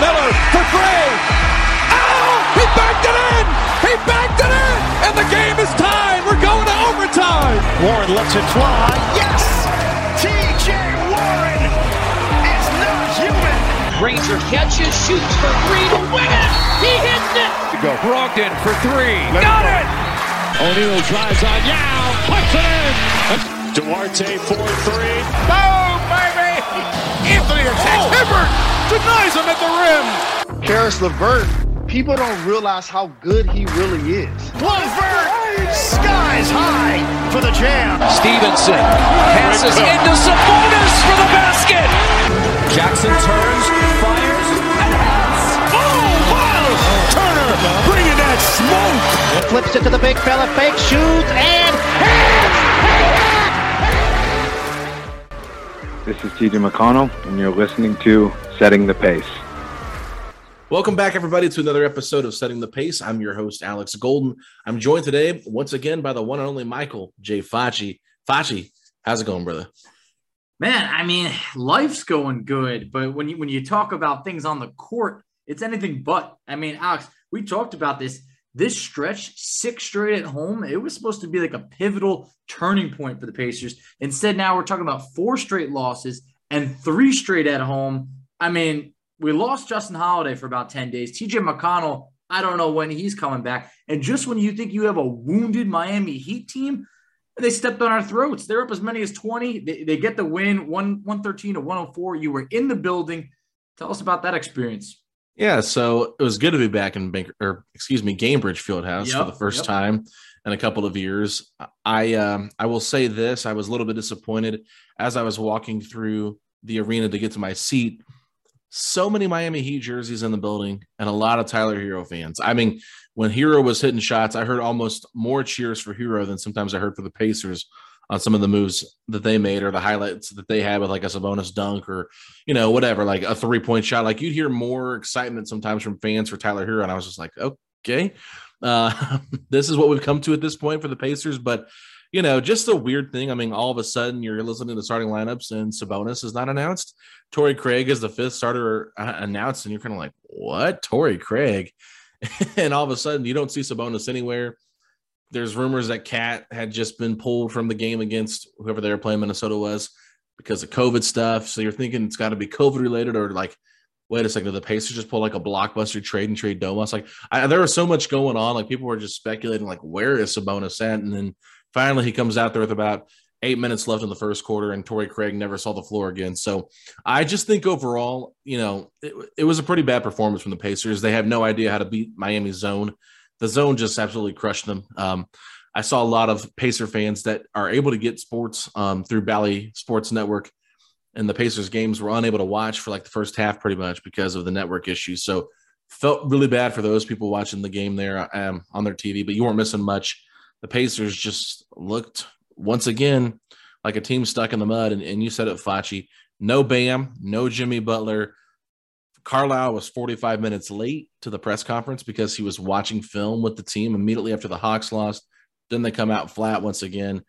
Miller for three. Oh, he backed it in. He backed it in. And the game is tied. We're going to overtime. Warren lets it fly. Yes. TJ Warren is not human. Granger catches, shoots for three to win it. He hits it. To go. Brogdon for three. Let Got it, it. O'Neal drives on Yao. Puts it in. Duarte 4 3. Boom, baby. Anthony attacks. Oh. Hibbert denies him at the rim. Caris LeVert, people don't realize how good he really is. LeVert skies high for the jam. Stevenson passes into Sabonis for the basket. Jackson turns, fires, and hits. Oh, wow. Turner bringing that smoke. Flips it to the big fella, fake shoots, and This is TJ McConnell, and you're listening to Setting the Pace. Welcome back, everybody, to another episode of Setting the Pace. I'm your host, Alex Golden. I'm joined today once again by the one and only Michael J. Facci. Facci, how's it going, brother? Man, I mean, life's going good, but when you when you talk about things on the court, it's anything but. I mean, Alex, we talked about this. This stretch, six straight at home, it was supposed to be like a pivotal turning point for the Pacers. Instead, now we're talking about four straight losses and three straight at home. I mean, we lost Justin Holiday for about 10 days. TJ McConnell, I don't know when he's coming back. And just when you think you have a wounded Miami Heat team, they stepped on our throats. They're up as many as 20. They, they get the win, one, 113 to 104. You were in the building. Tell us about that experience. Yeah, so it was good to be back in Bank or excuse me, Gainbridge Fieldhouse Yep, for the first yep. time in a couple of years. I um I will say this, I was a little bit disappointed as I was walking through the arena to get to my seat. So many Miami Heat jerseys in the building and a lot of Tyler Herro fans. I mean, when Herro was hitting shots, I heard almost more cheers for Herro than sometimes I heard for the Pacers on some of the moves that they made or the highlights that they had with like a Sabonis dunk or you know whatever like a three point shot. Like you'd hear more excitement sometimes from fans for Tyler Herro and I was just like okay. Uh this is what we've come to at this point for the Pacers but you know just a weird thing. I mean all of a sudden you're listening to starting lineups and Sabonis is not announced. Torrey Craig is the fifth starter uh, announced and you're kind of like what? Torrey Craig? And all of a sudden you don't see Sabonis anywhere there's rumors that KAT had just been pulled from the game against whoever they were playing Minnesota was because of COVID stuff. So you're thinking it's got to be COVID related or like, wait a second, did the Pacers just pull like a blockbuster trade and trade Domas? Like I, there was so much going on. Like people were just speculating like, where is Sabonis at? And then finally he comes out there with about eight minutes left in the first quarter and Torrey Craig never saw the floor again. So I just think overall, you know, it, it was a pretty bad performance from the Pacers. They have no idea how to beat Miami's zone the zone just absolutely crushed them. Um, I saw a lot of Pacer fans that are able to get sports um, through Bally Sports Network, and the Pacers games were unable to watch for like the first half, pretty much because of the network issues. So felt really bad for those people watching the game there um, on their TV, but you weren't missing much. The Pacers just looked once again like a team stuck in the mud, and, and you said it, Facci. No Bam, no Jimmy Butler. Carlisle was 45 minutes late to the press conference because he was watching film with the team immediately after the Hawks lost. Then they come out flat once again.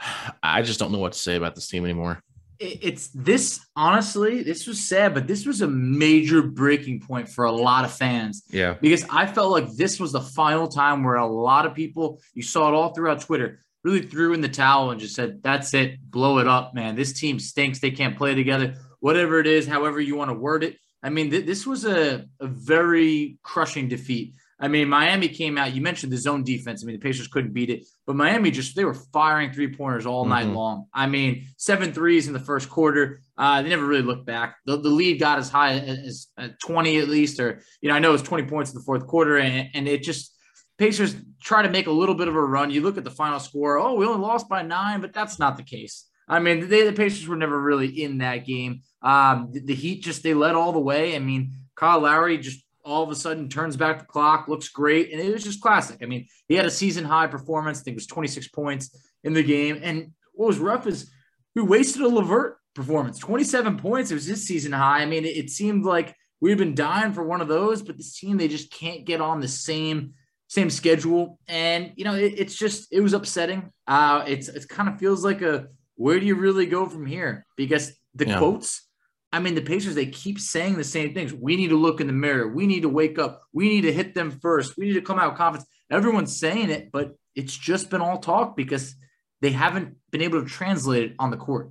I just don't know what to say about this team anymore. It's this honestly, this was sad, but this was a major breaking point for a lot of fans. Yeah. Because I felt like this was the final time where a lot of people, you saw it all throughout Twitter, really threw in the towel and just said, That's it, blow it up, man. This team stinks. They can't play together. Whatever it is, however you want to word it. I mean, th- this was a, a very crushing defeat. I mean, Miami came out. You mentioned the zone defense. I mean, the Pacers couldn't beat it, but Miami just they were firing three pointers all mm-hmm. night long. I mean, seven threes in the first quarter. Uh, they never really looked back. The, the lead got as high as, as 20 at least, or you know, I know it was 20 points in the fourth quarter, and, and it just Pacers try to make a little bit of a run. You look at the final score. Oh, we only lost by nine, but that's not the case. I mean, they, the Pacers were never really in that game. Um, the, the Heat just they led all the way. I mean, Kyle Lowry just all of a sudden turns back the clock, looks great, and it was just classic. I mean, he had a season high performance. I think it was 26 points in the game. And what was rough is we wasted a LeVert performance, 27 points. It was his season high. I mean, it, it seemed like we've been dying for one of those, but this team they just can't get on the same same schedule, and you know it, it's just it was upsetting. Uh, it's it kind of feels like a where do you really go from here? Because the yeah. quotes I mean, the Pacers, they keep saying the same things. We need to look in the mirror. We need to wake up. We need to hit them first. We need to come out with confidence. Everyone's saying it, but it's just been all talk because they haven't been able to translate it on the court.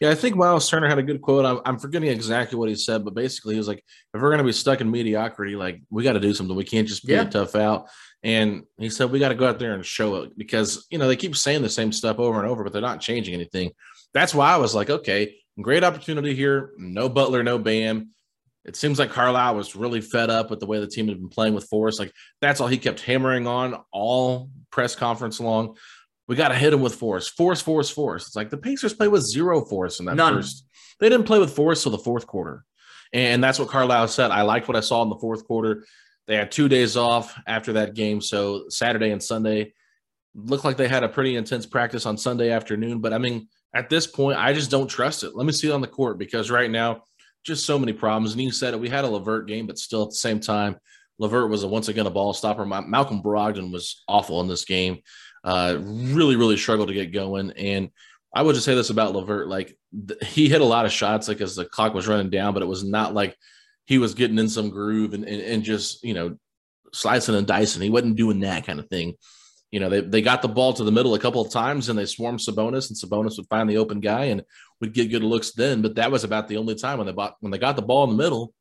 Yeah, I think Miles Turner had a good quote. I'm, I'm forgetting exactly what he said, but basically he was like, if we're going to be stuck in mediocrity, like we got to do something. We can't just be yeah. a tough out. And he said, we got to go out there and show it because, you know, they keep saying the same stuff over and over, but they're not changing anything. That's why I was like, okay, Great opportunity here. No Butler, no Bam. It seems like Carlisle was really fed up with the way the team had been playing with Force. Like that's all he kept hammering on all press conference long. We got to hit him with force, force, force, force. It's like the Pacers play with zero force in that None. first. They didn't play with force till the fourth quarter, and that's what Carlisle said. I liked what I saw in the fourth quarter. They had two days off after that game, so Saturday and Sunday looked like they had a pretty intense practice on Sunday afternoon. But I mean, at this point, I just don't trust it. Let me see it on the court because right now, just so many problems. And you said it, we had a LeVert game, but still at the same time, LeVert was a, once again a ball stopper. Malcolm Brogdon was awful in this game. Uh, really, really struggled to get going. And I would just say this about LeVert: like th- he hit a lot of shots, like as the clock was running down, but it was not like he was getting in some groove and, and, and just you know slicing and dicing. He wasn't doing that kind of thing you know, they, they got the ball to the middle a couple of times and they swarmed Sabonis and Sabonis would find the open guy and would get good looks then. But that was about the only time when they bought, when they got the ball in the middle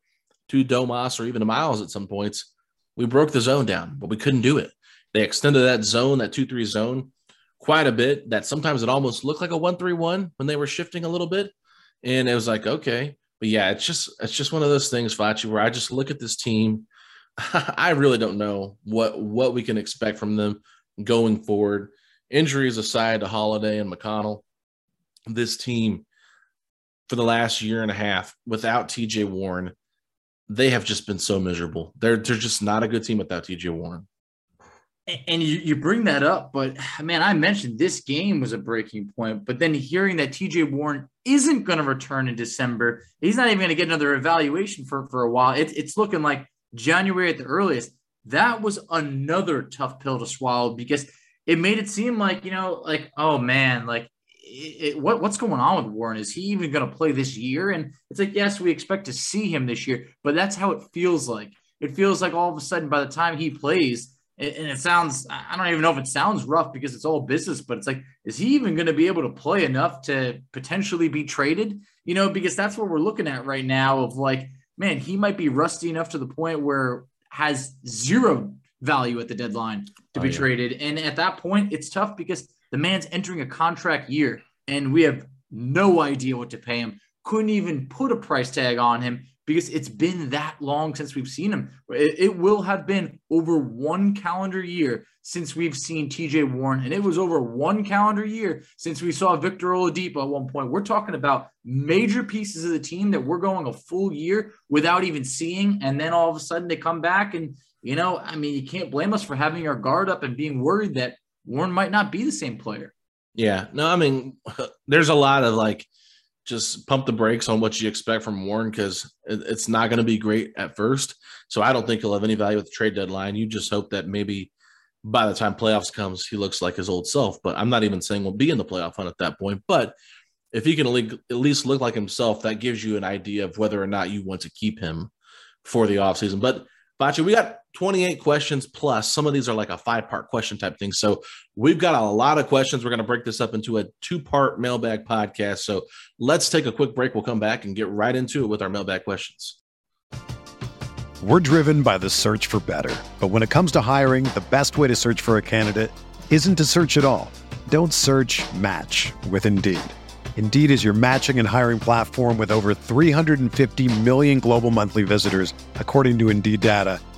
to Domas or even to Miles at some points, we broke the zone down, but we couldn't do it. They extended that zone, that two, three zone quite a bit that sometimes it almost looked like a one, three, one when they were shifting a little bit. And it was like, okay, but yeah, it's just, it's just one of those things, Facci, where I just look at this team. I really don't know what, what we can expect from them going forward. Injuries aside to Holiday and McConnell, this team for the last year and a half without TJ Warren, they have just been so miserable. They're they're just not a good team without TJ Warren. And you, you bring that up, but man, I mentioned this game was a breaking point. But then hearing that TJ Warren isn't going to return in December, he's not even going to get another evaluation for, for a while. It, it's looking like January at the earliest that was another tough pill to swallow because it made it seem like you know like oh man like it, it, what, what's going on with Warren? Is he even going to play this year? And it's like, yes, we expect to see him this year, but that's how it feels like. It feels like all of a sudden, by the time he plays, and it sounds, I don't even know if it sounds rough because it's all business, but it's like, is he even going to be able to play enough to potentially be traded? You know, because that's what we're looking at right now of like, man, he might be rusty enough to the point where has zero value at the deadline to be oh, yeah. traded. And at that point, it's tough because the man's entering a contract year and we have no idea what to pay him. Couldn't even put a price tag on him because it's been that long since we've seen him. It, it, will have been over one calendar year since we've seen TJ Warren, and it was over one calendar year since we saw Victor Oladipo at one point. We're talking about major pieces of the team that we're going a full year without even seeing, and then all of a sudden they come back, and you know, I mean, you can't blame us for having our guard up and being worried that Warren might not be the same player. Yeah, no, I mean, there's a lot of like just pump the brakes on what you expect from Warren because it's not going to be great at first. So I don't think he'll have any value at the trade deadline. You just hope that maybe by the time playoffs comes, he looks like his old self. But I'm not even saying we'll be in the playoff hunt at that point. But if he can at least look like himself, that gives you an idea of whether or not you want to keep him for the offseason. But Facci, we got 28 questions plus. Some of these are like a five part question type thing. So we've got a lot of questions. We're going to break this up into a two part mailbag podcast. So let's take a quick break. We'll come back and get right into it with our mailbag questions. We're driven by the search for better. But when it comes to hiring, the best way to search for a candidate isn't to search at all. Don't search match with Indeed. Indeed is your matching and hiring platform with over 350 million global monthly visitors, according to Indeed data,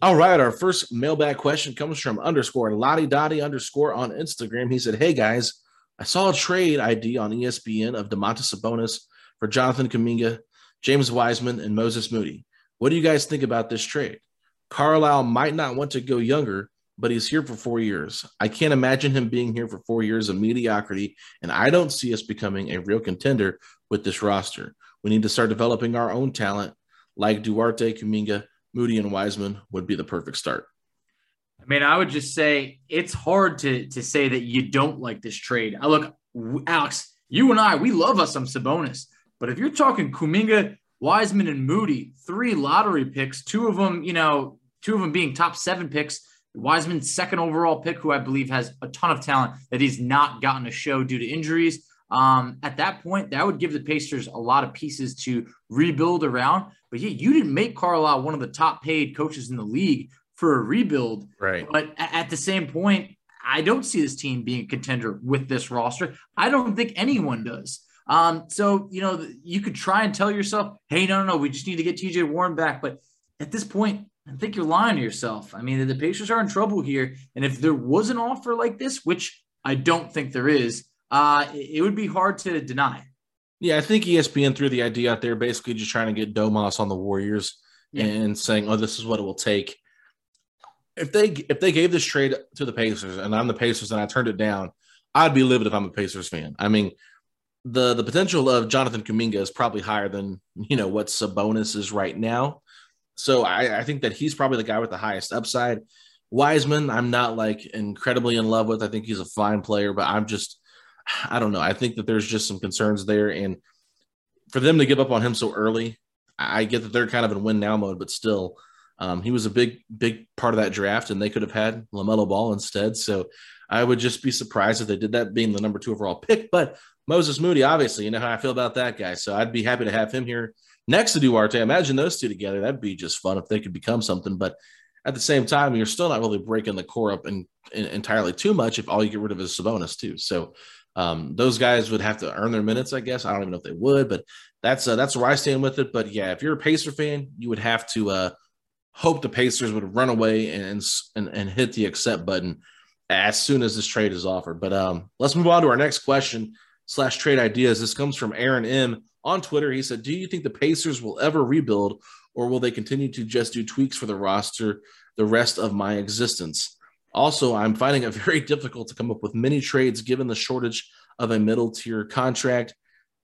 All right, our first mailbag question comes from underscore Lottie Dottie underscore on Instagram. He said, Hey guys, I saw a trade ID on ESPN of Domantas Sabonis for Jonathan Kuminga, James Wiseman, and Moses Moody. What do you guys think about this trade? Carlisle might not want to go younger, but he's here for four years. I can't imagine him being here for four years of mediocrity, and I don't see us becoming a real contender with this roster. We need to start developing our own talent like Duarte, Kuminga, Moody and Wiseman would be the perfect start. I mean, I would just say it's hard to to say that you don't like this trade. I look, Alex, you and I, we love us some Sabonis, but if you're talking Kuminga, Wiseman, and Moody, three lottery picks, two of them, you know, two of them being top seven picks. Wiseman's second overall pick, who I believe has a ton of talent that he's not gotten a show due to injuries. Um, at that point, that would give the Pacers a lot of pieces to rebuild around. But yeah, you didn't make Carlisle one of the top paid coaches in the league for a rebuild. Right. But at the same point, I don't see this team being a contender with this roster. I don't think anyone does. Um, so you know, you could try and tell yourself, "Hey, no, no, no, we just need to get TJ Warren back." But at this point, I think you're lying to yourself. I mean, the Pacers are in trouble here, and if there was an offer like this, which I don't think there is, uh, it would be hard to deny. Yeah, I think ESPN threw the idea out there, basically just trying to get Domas on the Warriors yeah. and saying, "Oh, this is what it will take." If they if they gave this trade to the Pacers, and I'm the Pacers, and I turned it down, I'd be livid if I'm a Pacers fan. I mean, the the potential of Jonathan Kuminga is probably higher than you know what Sabonis is right now. So I, I think that he's probably the guy with the highest upside. Wiseman, I'm not like incredibly in love with. I think he's a fine player, but I'm just I don't know. I think that there's just some concerns there. And for them to give up on him so early, I get that they're kind of in win now mode, but still, um, he was a big, big part of that draft, and they could have had LaMelo Ball instead. So I would just be surprised if they did that being the number two overall pick. But Moses Moody, obviously, you know how I feel about that guy. So I'd be happy to have him here next to Duarte. Imagine those two together. That'd be just fun if they could become something. But at the same time, you're still not really breaking the core up in, entirely too much if all you get rid of is Sabonis, too. So um, those guys would have to earn their minutes, I guess. I don't even know if they would, but that's uh, that's where I stand with it. But yeah, if you're a Pacer fan, you would have to uh, hope the Pacers would run away and, and and hit the accept button as soon as this trade is offered. But um, let's move on to our next question slash trade ideas. This comes from Aaron M on Twitter. He said, "Do you think the Pacers will ever rebuild, or will they continue to just do tweaks for the roster the rest of my existence?" Also, I'm finding it very difficult to come up with many trades given the shortage of a middle tier contract,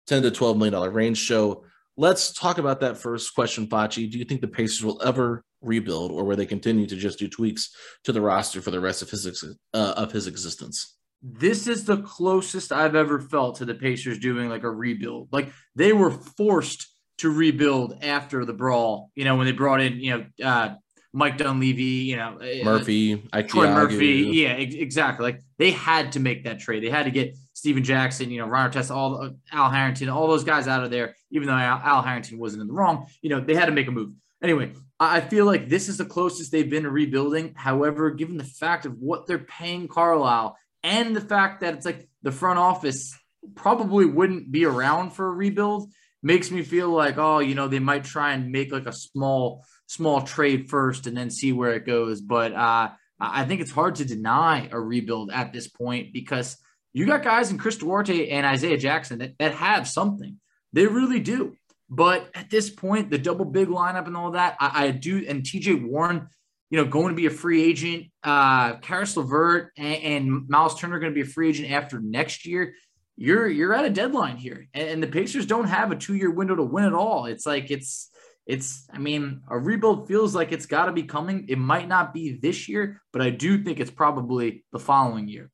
10 to 12 million dollar range. So let's talk about that first question, Facci. Do you think the Pacers will ever rebuild, or will they continue to just do tweaks to the roster for the rest of his uh, of his existence? This is the closest I've ever felt to the Pacers doing like a rebuild. Like they were forced to rebuild after the brawl. You know when they brought in you know uh, Mike Dunleavy, you know, uh, Murphy, uh, Troy Murphy. Yeah, ex- exactly. Like they had to make that trade. They had to get Stephen Jackson, you know, Ron Artest, all uh, Al Harrington, all those guys out of there. Even though Al, Al Harrington wasn't in the wrong, you know, they had to make a move. Anyway, I feel like this is the closest they've been to rebuilding. However, given the fact of what they're paying Carlisle and the fact that it's like the front office probably wouldn't be around for a rebuild, makes me feel like, oh, you know, they might try and make like a small, small trade first and then see where it goes. But uh, I think it's hard to deny a rebuild at this point because you got guys in Chris Duarte and Isaiah Jackson that, that have something. They really do. But at this point, the double big lineup and all that, I, I do. And TJ Warren, you know, going to be a free agent. Uh, Caris LeVert and, and Miles Turner are going to be a free agent after next year. You're you're at a deadline here, and, and the Pacers don't have a two year window to win at all. It's like it's it's I mean a rebuild feels like it's got to be coming. It might not be this year, but I do think it's probably the following year.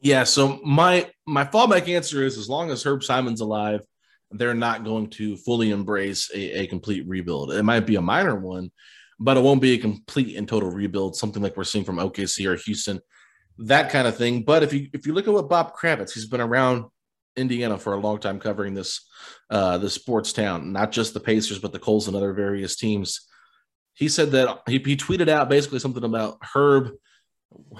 Yeah. So my my fallback answer is as long as Herb Simon's alive, they're not going to fully embrace a, a, complete rebuild. It might be a minor one, but it won't be a complete and total rebuild, something like we're seeing from OKC or Houston, that kind of thing. But if you if you look at what Bob Kravitz, he's been around Indiana for a long time covering this uh the sports town, not just the Pacers, but the Colts and other various teams. He said that he, he tweeted out basically something about Herb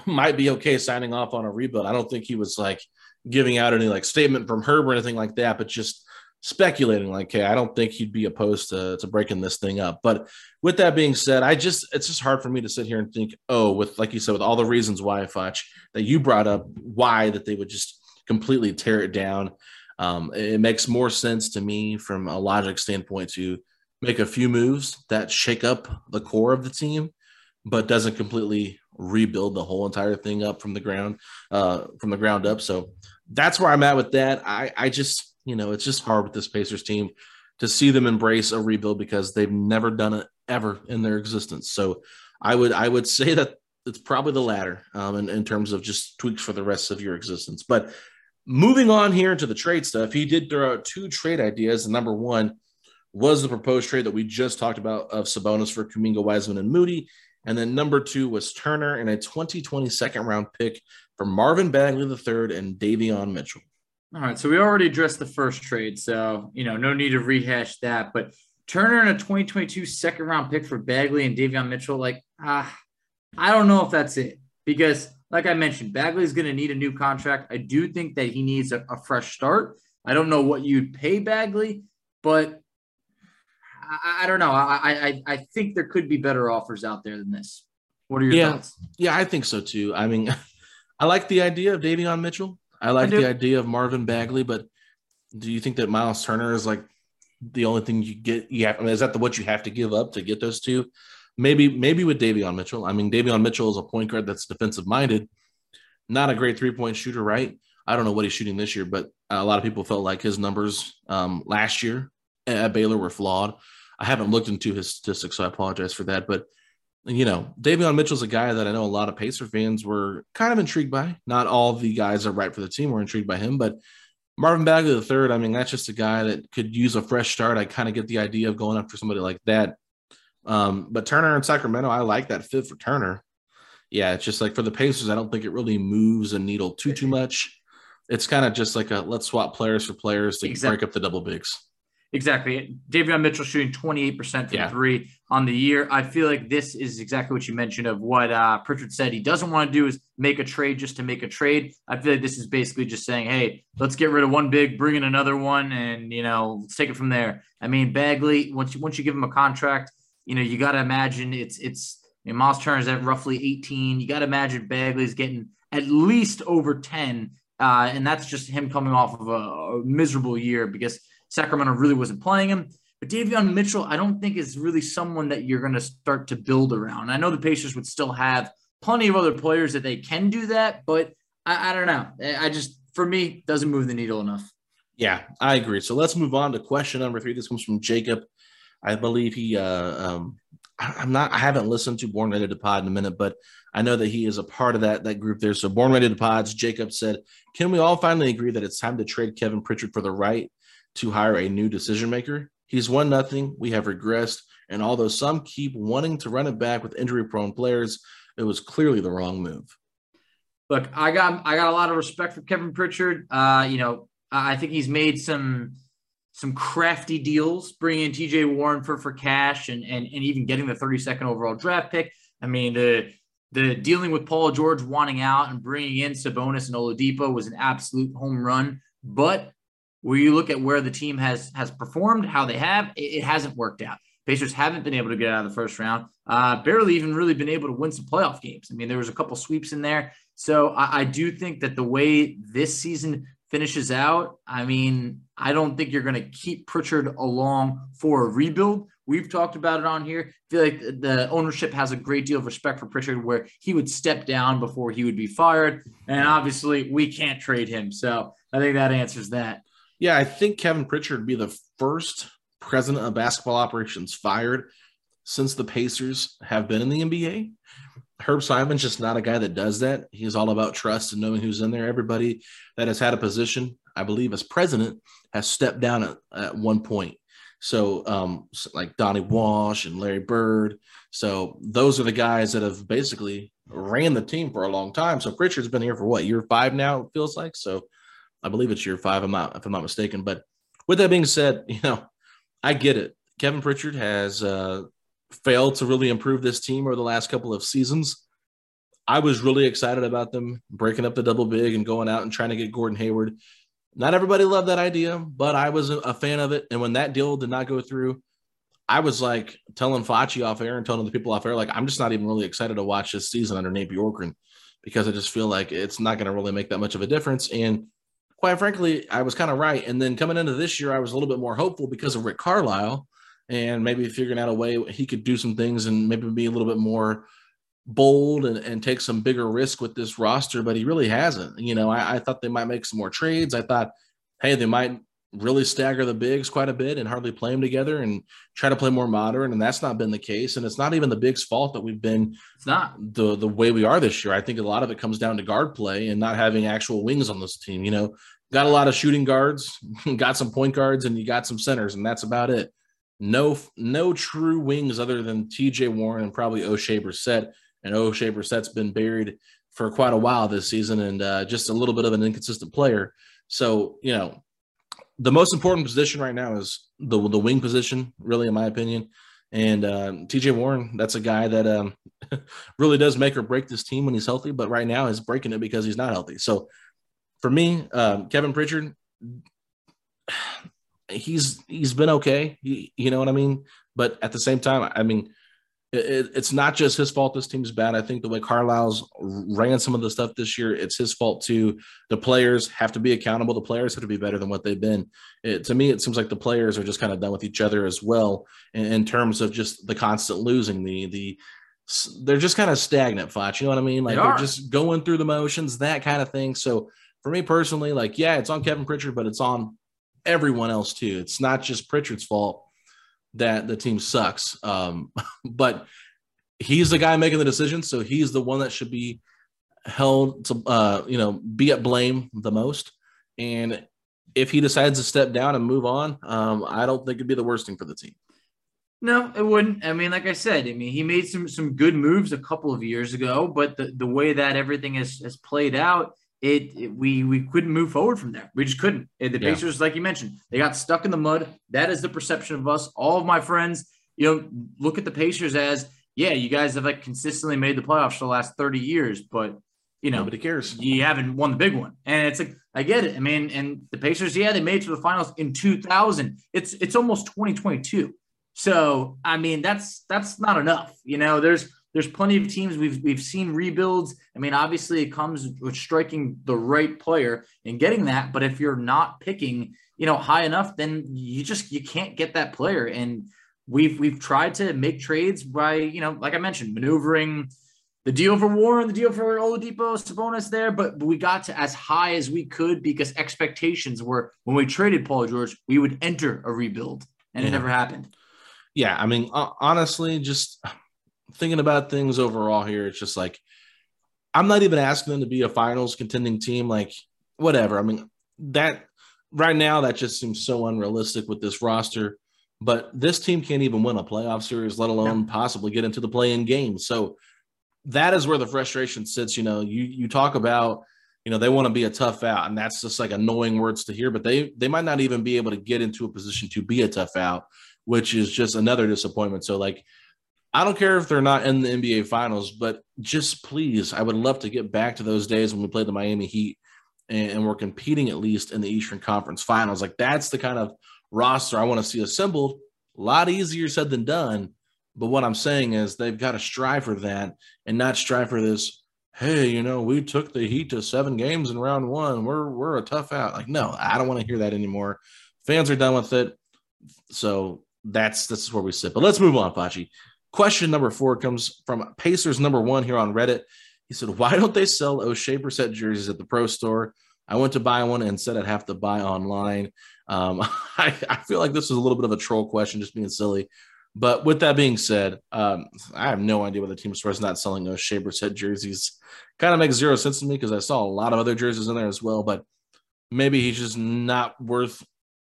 might be okay signing off on a rebuild. I don't think he was like giving out any like statement from Herb or anything like that, but just speculating like, hey, I don't think he'd be opposed to, to breaking this thing up. But with that being said, I just it's just hard for me to sit here and think, oh, with like you said, with all the reasons why Futch that you brought up, why that they would just completely tear it down. Um, it makes more sense to me from a logic standpoint to make a few moves that shake up the core of the team, but doesn't completely rebuild the whole entire thing up from the ground, uh, from the ground up. So that's where I'm at with that. I, I just you know, it's just hard with this Pacers team to see them embrace a rebuild because they've never done it ever in their existence. So I would I would say that it's probably the latter um, in, in terms of just tweaks for the rest of your existence. But moving on here into the trade stuff, he did throw out two trade ideas. And number one was the proposed trade that we just talked about of Sabonis for Kuminga, Wiseman, and Moody. And then number two was Turner and a 2020 second round pick for Marvin Bagley III and Davion Mitchell. All right, so we already addressed the first trade, so you know no need to rehash that. But Turner and a 2022 second round pick for Bagley and Davion Mitchell, like ah, I don't know if that's it because, like I mentioned, Bagley is going to need a new contract. I do think that he needs a, a fresh start. I don't know what you'd pay Bagley, but I, I don't know. I, I I think there could be better offers out there than this. What are your yeah, thoughts? Yeah, I think so too. I mean, I like the idea of Davion Mitchell. I like I the idea of Marvin Bagley, but do you think that Miles Turner is like the only thing you get? Yeah, I mean, is that the what you have to give up to get those two? Maybe, maybe with Davion Mitchell. I mean, Davion Mitchell is a point guard that's defensive minded, not a great three point shooter, right? I don't know what he's shooting this year, but a lot of people felt like his numbers um, last year at Baylor were flawed. I haven't looked into his statistics, so I apologize for that. But you know, Davion Mitchell's a guy that I know a lot of Pacer fans were kind of intrigued by. Not all the guys that right for the team were intrigued by him, but Marvin Bagley the third, I mean, that's just a guy that could use a fresh start. I kind of get the idea of going after somebody like that. Um, but Turner in Sacramento, I like that fit for Turner. Yeah, it's just like for the Pacers, I don't think it really moves a needle too too much. It's kind of just like a let's swap players for players to exactly. break up the double bigs. Exactly. Davion Mitchell shooting 28% from yeah. three on the year. I feel like this is exactly what you mentioned of what uh, Pritchard said. He doesn't want to do is make a trade just to make a trade. I feel like this is basically just saying, hey, let's get rid of one big, bring in another one, and, you know, let's take it from there. I mean, Bagley, once you, once you give him a contract, you know, you got to imagine it's, it's, you know, Miles Turner's at roughly 18. You got to imagine Bagley's getting at least over 10. Uh, and that's just him coming off of a, a miserable year because – Sacramento really wasn't playing him. But Davion Mitchell, I don't think is really someone that you're going to start to build around. I know the Pacers would still have plenty of other players that they can do that, but I, I don't know. I just, for me, doesn't move the needle enough. Yeah, I agree. So let's move on to question number three. This comes from Jacob. I believe he, uh, um, I, am not, I haven't listened to Born Ready to Pod in a minute, but I know that he is a part of that that group there. So Born Ready to Pods, Jacob said, "Can we all finally agree that it's time to trade Kevin Pritchard for the right to hire a new decision maker. He's won nothing. We have regressed. And although some keep wanting to run it back with injury prone players, it was clearly the wrong move. Look, I got I got a lot of respect for Kevin Pritchard. Uh, you know, I think he's made some some crafty deals, bringing in TJ Warren for for cash and and and even getting the 32nd overall draft pick. I mean, the the dealing with Paul George wanting out and bringing in Sabonis and Oladipo was an absolute home run. But where you look at where the team has has performed, how they have, it, it hasn't worked out. Pacers haven't been able to get out of the first round. Uh, barely even really been able to win some playoff games. I mean, there was a couple sweeps in there. So I, I do think that the way this season finishes out, I mean, I don't think you're going to keep Pritchard along for a rebuild. We've talked about it on here. I feel like the ownership has a great deal of respect for Pritchard, where he would step down before he would be fired. And obviously, we can't trade him. So I think that answers that. Yeah, I think Kevin Pritchard would be the first president of basketball operations fired since the Pacers have been in the NBA. Herb Simon's just not a guy that does that. He's all about trust and knowing who's in there. Everybody that has had a position, I believe, as president, has stepped down at, at one point. So, um, like Donnie Walsh and Larry Bird. So, those are the guys that have basically ran the team for a long time. So, Pritchard's been here for what year five now? It feels like so. I believe it's year five. I'm not, if I'm not mistaken. But with that being said, you know, I get it. Kevin Pritchard has uh, failed to really improve this team over the last couple of seasons. I was really excited about them breaking up the double big and going out and trying to get Gordon Hayward. Not everybody loved that idea, but I was a fan of it. And when that deal did not go through, I was like telling Facci off air and telling the people off air, like, I'm just not even really excited to watch this season under Nate Bjorkgren because I just feel like it's not going to really make that much of a difference. And quite frankly, I was kind of right. And then coming into this year, I was a little bit more hopeful because of Rick Carlisle and maybe figuring out a way he could do some things and maybe be a little bit more bold and, and take some bigger risk with this roster, but he really hasn't. You know, I, I thought they might make some more trades. I thought, hey, they might really stagger the bigs quite a bit and hardly play them together and try to play more modern and that's not been the case. And it's not even the bigs fault that we've been it's not. the the way we are this year. I think a lot of it comes down to guard play and not having actual wings on this team. You know got a lot of shooting guards got some point guards and you got some centers and that's about it. No no true wings other than tj warren and probably Oshae Brissett and Oshae Brissett's been buried for quite a while this season and uh, just a little bit of an inconsistent player so you know the most important position right now is the the wing position, really, in my opinion. And uh, TJ Warren, that's a guy that um, really does make or break this team when he's healthy. But right now, he's breaking it because he's not healthy. So for me, um, Kevin Pritchard, he's he's been okay. He, you know what I mean. But at the same time, I mean, it, it's not just his fault this team's bad. I think the way Carlisle's ran some of the stuff this year, it's his fault too. The players have to be accountable. The players have to be better than what they've been. It, to me, it seems like the players are just kind of done with each other as well in, in terms of just the constant losing. The the they're just kind of stagnant, Foch. You know what I mean? Like they are just going through the motions, that kind of thing. So for me personally, like yeah, it's on Kevin Pritchard, but it's on everyone else too. It's not just Pritchard's fault that the team sucks. Um, but he's the guy making the decision, so he's the one that should be held to uh, you know be at blame the most. And if he decides to step down and move on, um, I don't think it'd be the worst thing for the team. No, it wouldn't. I mean, like I said, I mean, he made some some good moves a couple of years ago, but the, the way that everything has, has played out, it, it, we we couldn't move forward from there. We just couldn't. The Pacers, yeah. like you mentioned, they got stuck in the mud. That is the perception of us. All of my friends, you know, look at the Pacers as yeah, you guys have like consistently made the playoffs for the last thirty years, but you know, nobody cares. You haven't won the big one, and it's like I get it. I mean, and the Pacers, yeah, they made it to the finals in two thousand. It's it's almost twenty twenty two. So I mean, that's that's not enough. You know, there's there's plenty of teams we've we've seen rebuilds. I mean, obviously it comes with striking the right player and getting that. But if you're not picking, you know, high enough, then you just you can't get that player. And we've we've tried to make trades by, you know, like I mentioned, maneuvering the deal for Warren, the deal for Oladipo, Sabonis there, but, we got to as high as we could because expectations were when we traded Paul George, we would enter a rebuild, and yeah. it never happened. Yeah, I mean, honestly, just thinking about things overall here, it's just like I'm not even asking them to be a finals contending team. Like, whatever. I mean, that right now, that just seems so unrealistic with this roster. but this team can't even win a playoff series, let alone no. possibly get into the play-in game. So that is where the frustration sits. You know, you you talk about, you know, they want to be a tough out, and that's just like annoying words to hear, but they they might not even be able to get into a position to be a tough out, which is just another disappointment. So like I don't care if they're not in the NBA finals, but just please, I would love to get back to those days when we played the Miami Heat and, and we're competing at least in the Eastern Conference finals. Like that's the kind of roster I want to see assembled. A lot easier said than done. But what I'm saying is they've got to strive for that and not strive for this. Hey, you know, we took the Heat to seven games in round one. We're we're a tough out. Like, no, I don't want to hear that anymore. Fans are done with it. So that's this is where we sit. But let's move on, Facci. Question number four comes from Pacers number one here on Reddit. He said, Why don't they sell Oshae Brissett jerseys at the pro store? I went to buy one and said I'd have to buy online. Um, I, I, feel like this was a little bit of a troll question, just being silly. But with that being said, um, I have no idea why the team store is not selling Oshae Brissett jerseys. Kind of makes zero sense to me because I saw a lot of other jerseys in there as well. But maybe he's just not worth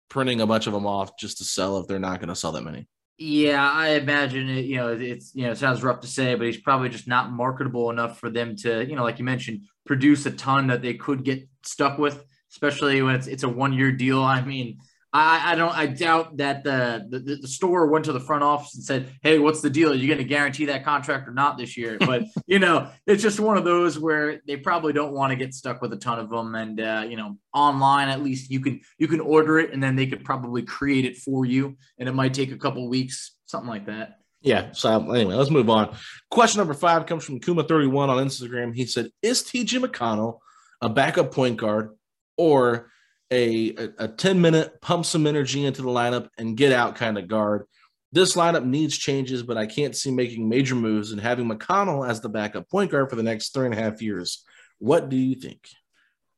printing a bunch of them off just to sell if they're not going to sell that many. Yeah, I imagine it. You know, it's you know, it sounds rough to say, but he's probably just not marketable enough for them to, you know, like you mentioned, produce a ton that they could get stuck with, especially when it's it's a one year deal. I mean, I, I don't I doubt that the, the, the store went to the front office and said, "Hey, what's the deal? Are you going to guarantee that contract or not this year?" But you know, it's just one of those where they probably don't want to get stuck with a ton of them. And uh, you know, online at least you can you can order it, and then they could probably create it for you, and it might take a couple weeks, something like that. Yeah. So anyway, let's move on. Question number five comes from Kuma31 on Instagram. He said, "Is TJ McConnell a backup point guard or?" A, a, 10 minute pump some energy into the lineup and get out kind of guard. This lineup needs changes, but I can't see making major moves and having McConnell as the backup point guard for the next three and a half years. What do you think?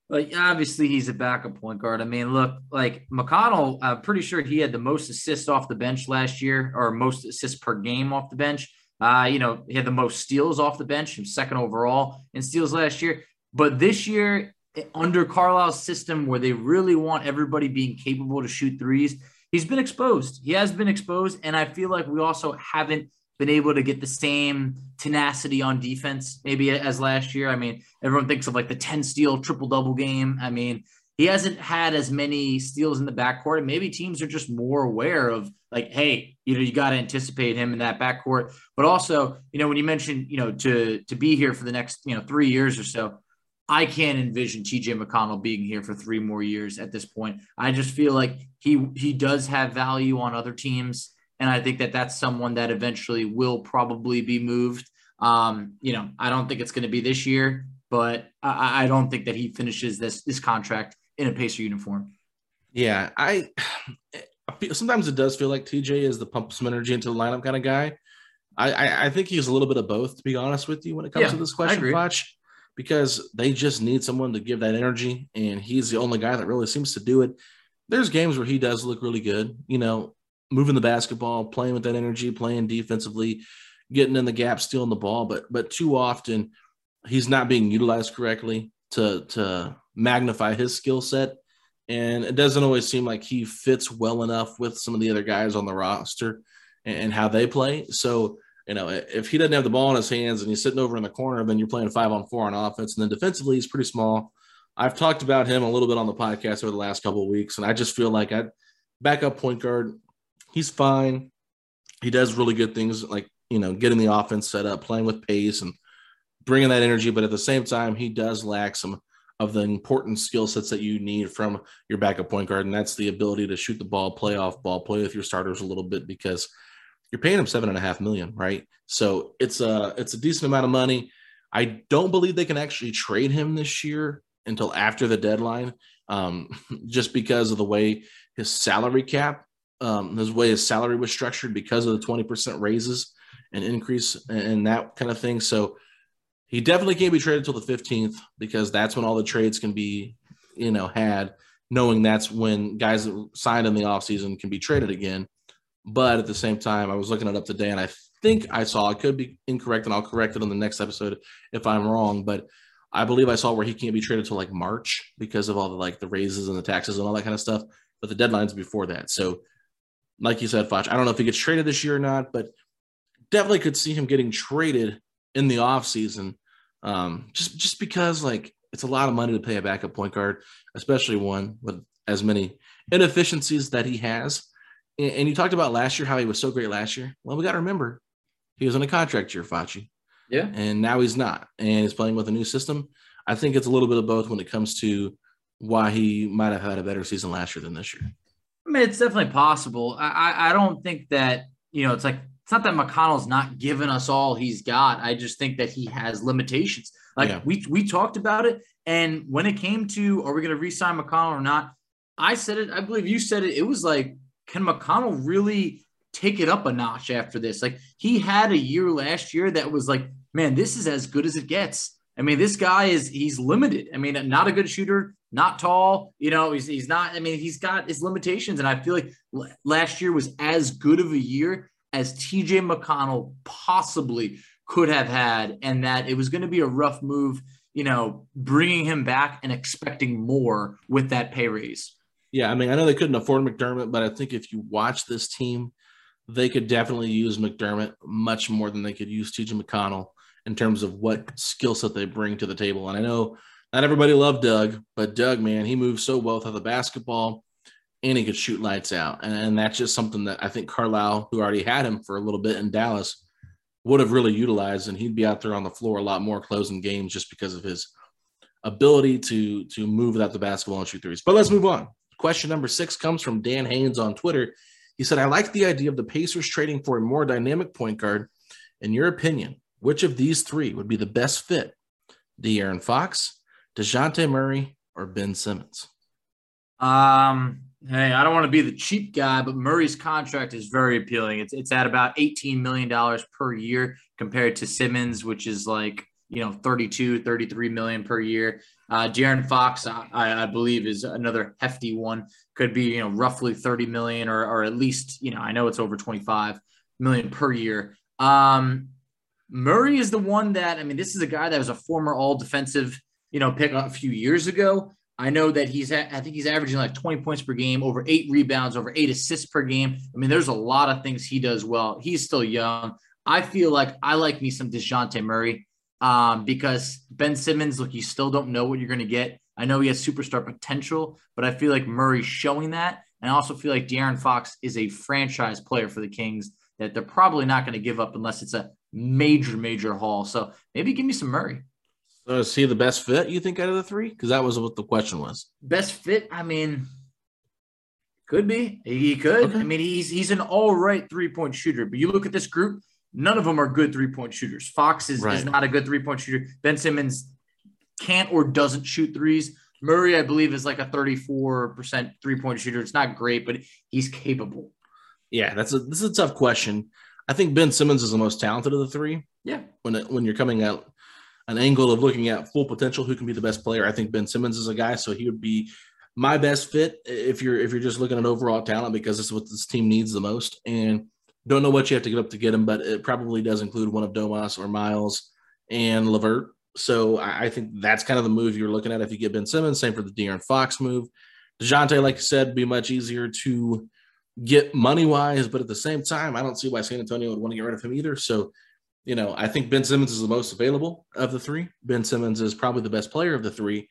Like obviously he's a backup point guard. I mean, look, like McConnell, I'm pretty sure he had the most assists off the bench last year, or most assists per game off the bench. Uh, you know, he had the most steals off the bench, second overall in steals last year. But this year, under Carlisle's system where they really want everybody being capable to shoot threes, he's been exposed. He has been exposed. And I feel like we also haven't been able to get the same tenacity on defense maybe as last year. I mean, everyone thinks of like the 10 steal triple double game. I mean, he hasn't had as many steals in the backcourt, and maybe teams are just more aware of like, hey, you know, you got to anticipate him in that backcourt. But also, you know, when you mentioned, you know, to to be here for the next, you know, three years or so, I can't envision TJ McConnell being here for three more years at this point. I just feel like he he does have value on other teams, and I think that that's someone that eventually will probably be moved. Um, you know, I don't think it's going to be this year, but I, I don't think that he finishes this this contract in a Pacer uniform. Yeah, I, I sometimes it does feel like TJ is the pump some energy into the lineup kind of guy. I, I, think he's a little bit of both, to be honest with you, when it comes yeah, to this question, Fletch because they just need someone to give that energy, and he's the only guy that really seems to do it. There's games where he does look really good, you know, moving the basketball, playing with that energy, playing defensively, getting in the gap, stealing the ball, but but too often he's not being utilized correctly to to magnify his skill set. And it doesn't always seem like he fits well enough with some of the other guys on the roster and, and how they play. So you know, if he doesn't have the ball in his hands and he's sitting over in the corner, then you're playing five on four on offense. And then defensively, he's pretty small. I've talked about him a little bit on the podcast over the last couple of weeks, and I just feel like I backup point guard, he's fine. He does really good things like, you know, getting the offense set up, playing with pace and bringing that energy. But at the same time, he does lack some of the important skill sets that you need from your backup point guard. And that's the ability to shoot the ball, play off ball, play with your starters a little bit because – you're paying him seven and a half million, right? So it's a it's a decent amount of money. I don't believe they can actually trade him this year until after the deadline, um, just because of the way his salary cap, um, his way his salary was structured because of the twenty percent raises and increase and that kind of thing. So he definitely can't be traded until the fifteenth because that's when all the trades can be, you know, had. Knowing that's when guys that signed in the offseason can be traded again. But at the same time, I was looking it up today and I think I saw, I could be incorrect and I'll correct it on the next episode if I'm wrong, but I believe I saw where he can't be traded till like March because of all the like the raises and the taxes and all that kind of stuff. But the deadline's before that. So like you said, Foch, I don't know if he gets traded this year or not, but definitely could see him getting traded in the offseason. Um, just just because like it's a lot of money to pay a backup point guard, especially one with as many inefficiencies that he has. And, you talked about last year how he was so great last year. Well, we got to remember he was on a contract year, Facci. Yeah. And now he's not, and he's playing with a new system. I think it's a little bit of both when it comes to why he might have had a better season last year than this year. I mean, it's definitely possible. I, I don't think that, you know, it's like, it's not that McConnell's not giving us all he's got. I just think that he has limitations. Like yeah. we we talked about it, and when it came to are we going to re-sign McConnell or not, I said it. I believe you said it. It was like, can McConnell really take it up a notch after this? Like he had a year last year that was like, man, this is as good as it gets. I mean, this guy is he's limited. I mean, not a good shooter, not tall. You know, he's he's not. I mean, he's got his limitations, and I feel like last year was as good of a year as TJ McConnell possibly could have had, and that it was going to be a rough move. You know, bringing him back and expecting more with that pay raise. Yeah, I mean, I know they couldn't afford McDermott, but I think if you watch this team, they could definitely use McDermott much more than they could use TJ McConnell in terms of what skill set they bring to the table. And I know not everybody loved Doug, but Doug, man, he moves so well with the basketball and he could shoot lights out. And, and, that's just something that I think Carlisle, who already had him for a little bit in Dallas, would have really utilized. And he'd be out there on the floor a lot more closing games just because of his ability to, to move without the basketball and shoot threes. But let's move on. Question number six comes from Dan Haynes on Twitter. He said, I like the idea of the Pacers trading for a more dynamic point guard. In your opinion, which of these three would be the best fit? De'Aaron Fox, DeJounte Murray, or Ben Simmons? Um, hey, I don't want to be the cheap guy, but Murray's contract is very appealing. It's it's at about $18 million per year compared to Simmons, which is like, you know, 32, 33 million per year. Uh, De'Aaron Fox, I, I believe, is another hefty one. Could be, you know, roughly 30 million or, or at least, you know, I know it's over 25 million per year. Um, Murray is the one that I mean, this is a guy that was a former all defensive, you know, pick a few years ago. I know that he's I think he's averaging like 20 points per game, over eight rebounds, over eight assists per game. I mean, there's a lot of things he does well. He's still young. I feel like I like me some DeJounte Murray um, because Ben Simmons, look, you still don't know what you're going to get. I know he has superstar potential, but I feel like Murray's showing that. And I also feel like De'Aaron Fox is a franchise player for the Kings that they're probably not going to give up unless it's a major, major haul. So maybe give me some Murray. So is he the best fit you think out of the three? Because that was what the question was. Best fit? I mean, could be. He could. Okay. I mean, he's he's an all right three point shooter. But you look at this group, none of them are good three point shooters. Fox is, right. is not a good three point shooter. Ben Simmons can't or doesn't shoot threes. Murray, I believe, is like a 34% three point shooter. It's not great, but he's capable. Yeah, that's a this is a tough question. I think Ben Simmons is the most talented of the three. Yeah. When it, when you're coming out an angle of looking at full potential, who can be the best player, I think Ben Simmons is a guy. So he would be my best fit if you're if you're just looking at overall talent because this is what this team needs the most. And don't know what you have to give up to get him, but it probably does include one of Domas or Miles and LeVert. So I, I think that's kind of the move you're looking at if you get Ben Simmons. Same for the De'Aaron Fox move. DeJounte, like you said, be much easier to get money wise, but at the same time, I don't see why San Antonio would want to get rid of him either. So, you know, I think Ben Simmons is the most available of the three. Ben Simmons is probably the best player of the three.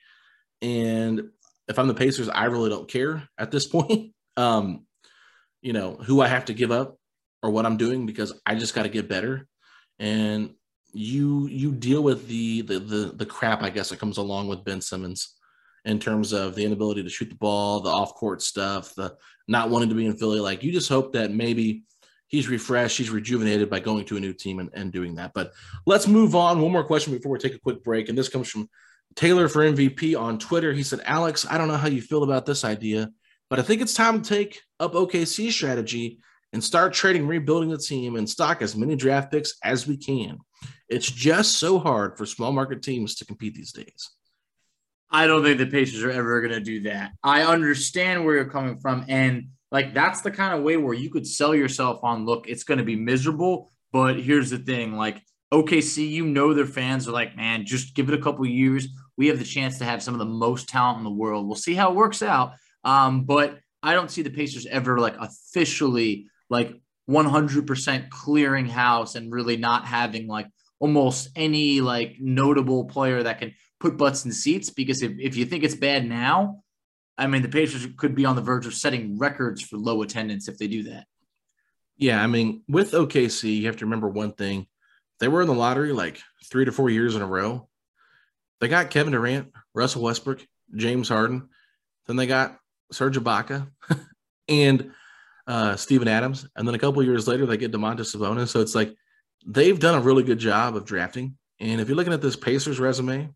And if I'm the Pacers, I really don't care at this point. Um, you know, who I have to give up or what I'm doing because I just got to get better. And you you deal with the, the the the crap I guess that comes along with Ben Simmons in terms of the inability to shoot the ball, the off court stuff, the not wanting to be in Philly. Like you just hope that maybe he's refreshed, he's rejuvenated by going to a new team and, and doing that. But let's move on. One more question before we take a quick break. And this comes from Taylor for MVP on Twitter. He said, Alex, I don't know how you feel about this idea, but I think it's time to take up OKC strategy and start trading, rebuilding the team and stock as many draft picks as we can. It's just so hard for small market teams to compete these days. I don't think the Pacers are ever going to do that. I understand where you're coming from. And like, that's the kind of way where you could sell yourself on look, it's going to be miserable. But here's the thing like, OKC, you know, their fans are like, man, just give it a couple years. We have the chance to have some of the most talent in the world. We'll see how it works out. Um, but I don't see the Pacers ever like officially like 100% clearing house and really not having like almost any like notable player that can put butts in seats because if, if you think it's bad now, I mean, the Pacers could be on the verge of setting records for low attendance if they do that. Yeah, I mean, with OKC, you have to remember one thing. They were in the lottery like three to four years in a row. They got Kevin Durant, Russell Westbrook, James Harden. Then they got Serge Ibaka and uh, Steven Adams. And then a couple years later, they get Domantas Sabonis. So it's like they've done a really good job of drafting. And if you're looking at this Pacers resume,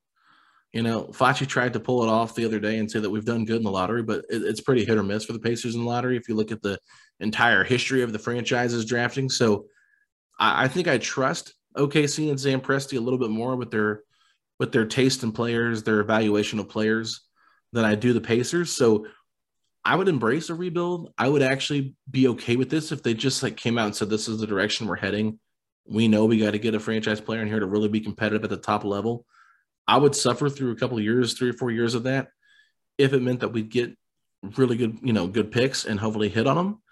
you know, Facci tried to pull it off the other day and say that we've done good in the lottery, but it, it's pretty hit or miss for the Pacers in the lottery if you look at the entire history of the franchise's drafting. So I, I think I trust OKC and Sam Presti a little bit more with their with their taste in players, their evaluation of players than I do the Pacers. So I would embrace a rebuild. I would actually be okay with this if they just like came out and said this is the direction we're heading. We know we got to get a franchise player in here to really be competitive at the top level. I would suffer through a couple of years, three or four years of that, if it meant that we'd get really good, you know, good picks and hopefully hit on them.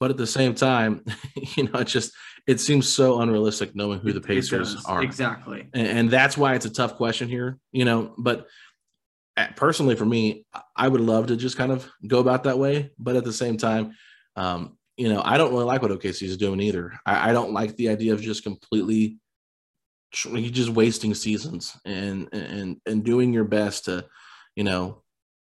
But at the same time, you know, it just it seems so unrealistic knowing who the Pacers are. Exactly. And, and, that's why it's a tough question here, you know. But personally, for me, I would love to just kind of go about that way. But at the same time, um, you know, I don't really like what OKC is doing either. I, I don't like the idea of just completely just wasting seasons and and and doing your best to, you know,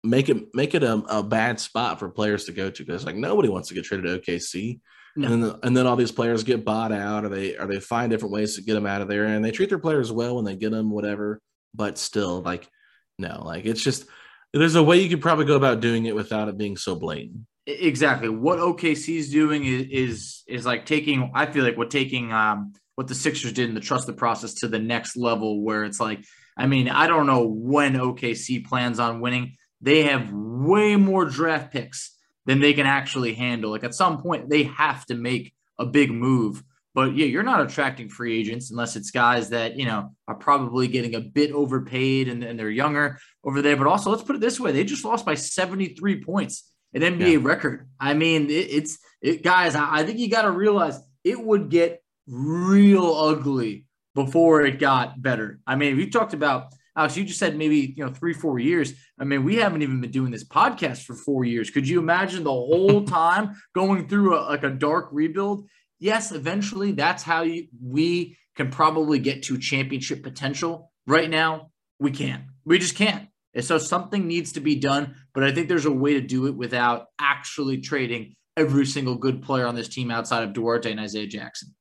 make it make it a, a bad spot for players to go to because like nobody wants to get traded to OKC. No. And then, and then all these players get bought out, or they or they find different ways to get them out of there, and they treat their players well when they get them, whatever. But still, like, no, like it's just there's a way you could probably go about doing it without it being so blatant. Exactly. What OKC is doing is, is is like taking. I feel like what taking um what the Sixers did in the trust the process to the next level, where it's like, I mean, I don't know when OKC plans on winning. They have way more draft picks than they can actually handle. Like at some point, they have to make a big move. But yeah, you're not attracting free agents unless it's guys that, you know, are probably getting a bit overpaid and, and they're younger over there. But also, let's put it this way they just lost by 73 points, an NBA yeah. record. I mean, it, it's, it, guys, I, I think you got to realize it would get real ugly before it got better. I mean, we talked about Alex, you just said maybe you know three, four years. I mean, we haven't even been doing this podcast for four years. Could you imagine the whole time going through a, like a dark rebuild? Yes, eventually that's how you, we can probably get to championship potential. Right now, we can't. We just can't. And so something needs to be done, but I think there's a way to do it without actually trading every single good player on this team outside of Duarte and Isaiah Jackson.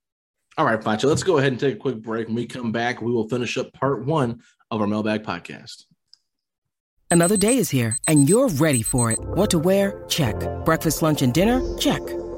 All right, Facci, let's go ahead and take a quick break. When we come back, we will finish up part one of our mailbag podcast. Another day is here, and you're ready for it. What to wear? Check. Breakfast, lunch, and dinner? Check.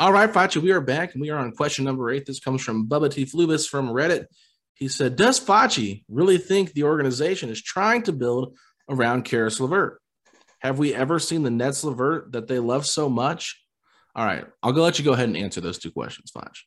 All right, Facci, we are back and we are on question number eight. This comes from Bubba T. Flubis from Reddit. He said, Does Facci really think the organization is trying to build around Caris LeVert? Have we ever seen the Nets LeVert that they love so much? All right, I'll go let you go ahead and answer those two questions, Facci.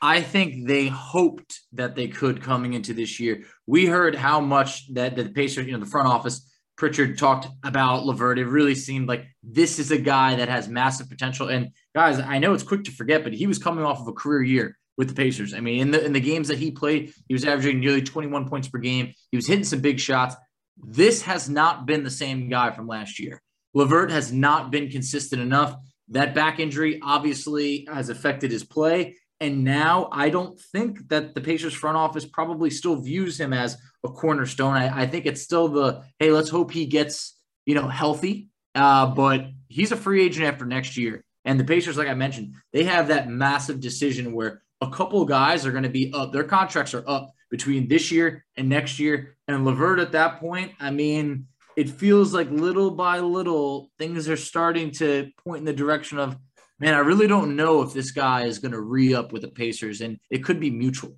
I think they hoped that they could coming into this year. We heard how much that, that the Pacers, you know, the front office Pritchard talked about LeVert. it really seemed like this is a guy that has massive potential. And guys, I know it's quick to forget, but he was coming off of a career year with the Pacers. I mean, in the in the games that he played, he was averaging nearly 21 points per game. He was hitting some big shots. This has not been the same guy from last year. LeVert has not been consistent enough. That back injury obviously has affected his play. And now I don't think that the Pacers front office probably still views him as a cornerstone. I, I think it's still the hey, let's hope he gets you know healthy. Uh, but he's a free agent after next year. And the Pacers, like I mentioned, they have that massive decision where a couple guys are going to be up. Their contracts are up between this year and next year. And LeVert at that point, I mean, it feels like little by little things are starting to point in the direction of, man, I really don't know if this guy is going to re up with the Pacers, and it could be mutual.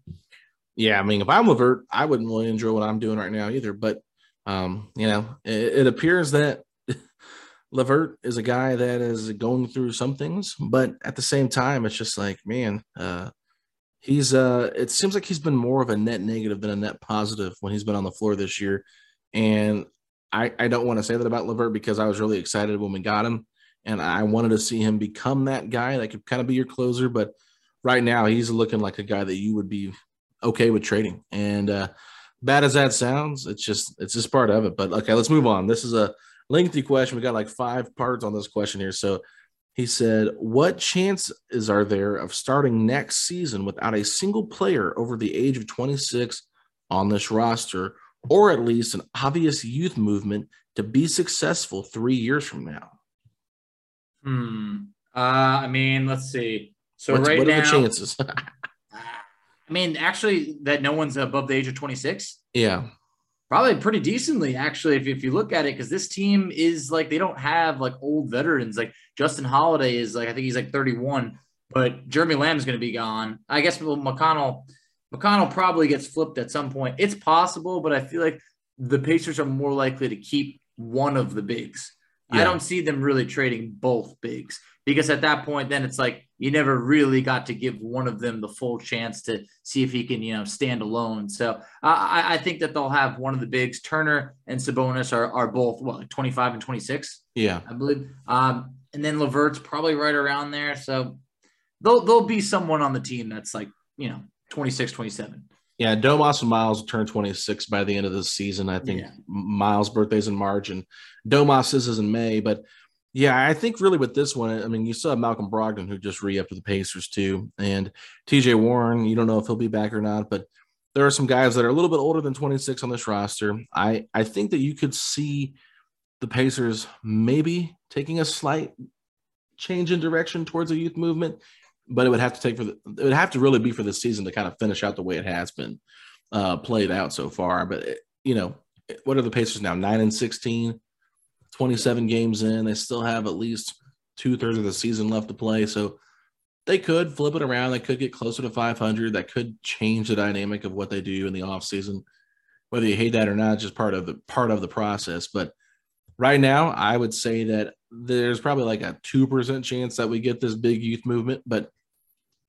Yeah, I mean, if I'm LeVert, I wouldn't really enjoy what I'm doing right now either. But um, you know, it, it appears that LeVert is a guy that is going through some things, but at the same time, it's just like, man, uh, he's uh, it seems like he's been more of a net negative than a net positive when he's been on the floor this year. And I, I don't want to say that about LeVert because I was really excited when we got him, and I wanted to see him become that guy that could kind of be your closer. But right now, he's looking like a guy that you would be okay with trading. And uh, bad as that sounds, it's just it's just part of it. But okay, let's move on. This is a lengthy question. We got like five parts on this question here. So he said, What chances are there of starting next season without a single player over the age of 26 on this roster, or at least an obvious youth movement to be successful three years from now? Hmm. Uh, I mean, let's see. So What's, right what now, are the chances? I mean, actually, that no one's above the age of 26. yeah. Probably pretty decently, actually, if, if you look at it, because this team is like they don't have like old veterans. Like Justin Holiday is like I think he's like 31, but Jeremy Lamb is going to be gone. I guess McConnell McConnell probably gets flipped at some point. It's possible, but I feel like the Pacers are more likely to keep one of the bigs. I don't see them really trading both bigs because at that point, then it's like you never really got to give one of them the full chance to see if he can, you know, stand alone. So I, I think that they'll have one of the bigs. Turner and Sabonis are, are both what, like 25 and 26, Yeah. I believe. Um, and then LeVert's probably right around there. So there'll, there'll be someone on the team that's like, you know, 26, 27. Yeah, Domas and Miles will turn 26 by the end of the season. I think Yeah. Miles' birthday's in March and Domas's is in May. But yeah, I think really with this one, I mean, you still have Malcolm Brogdon who just re upped with the Pacers too. And TJ Warren, you don't know if he'll be back or not, but there are some guys that are a little bit older than 26 on this roster. I, I think that you could see the Pacers maybe taking a slight change in direction towards a youth movement, but it would have to take for the, it would have to really be for the season to kind of finish out the way it has been uh, played out so far. But it, you know, what are the Pacers now? Nine and 16, 27 games in. They still have at least two thirds of the season left to play. So they could flip it around. They could get closer to 500. That could change the dynamic of what they do in the offseason. Whether you hate that or not, just part of the part of the process. But right now, I would say that there's probably like a two percent chance that we get this big youth movement. But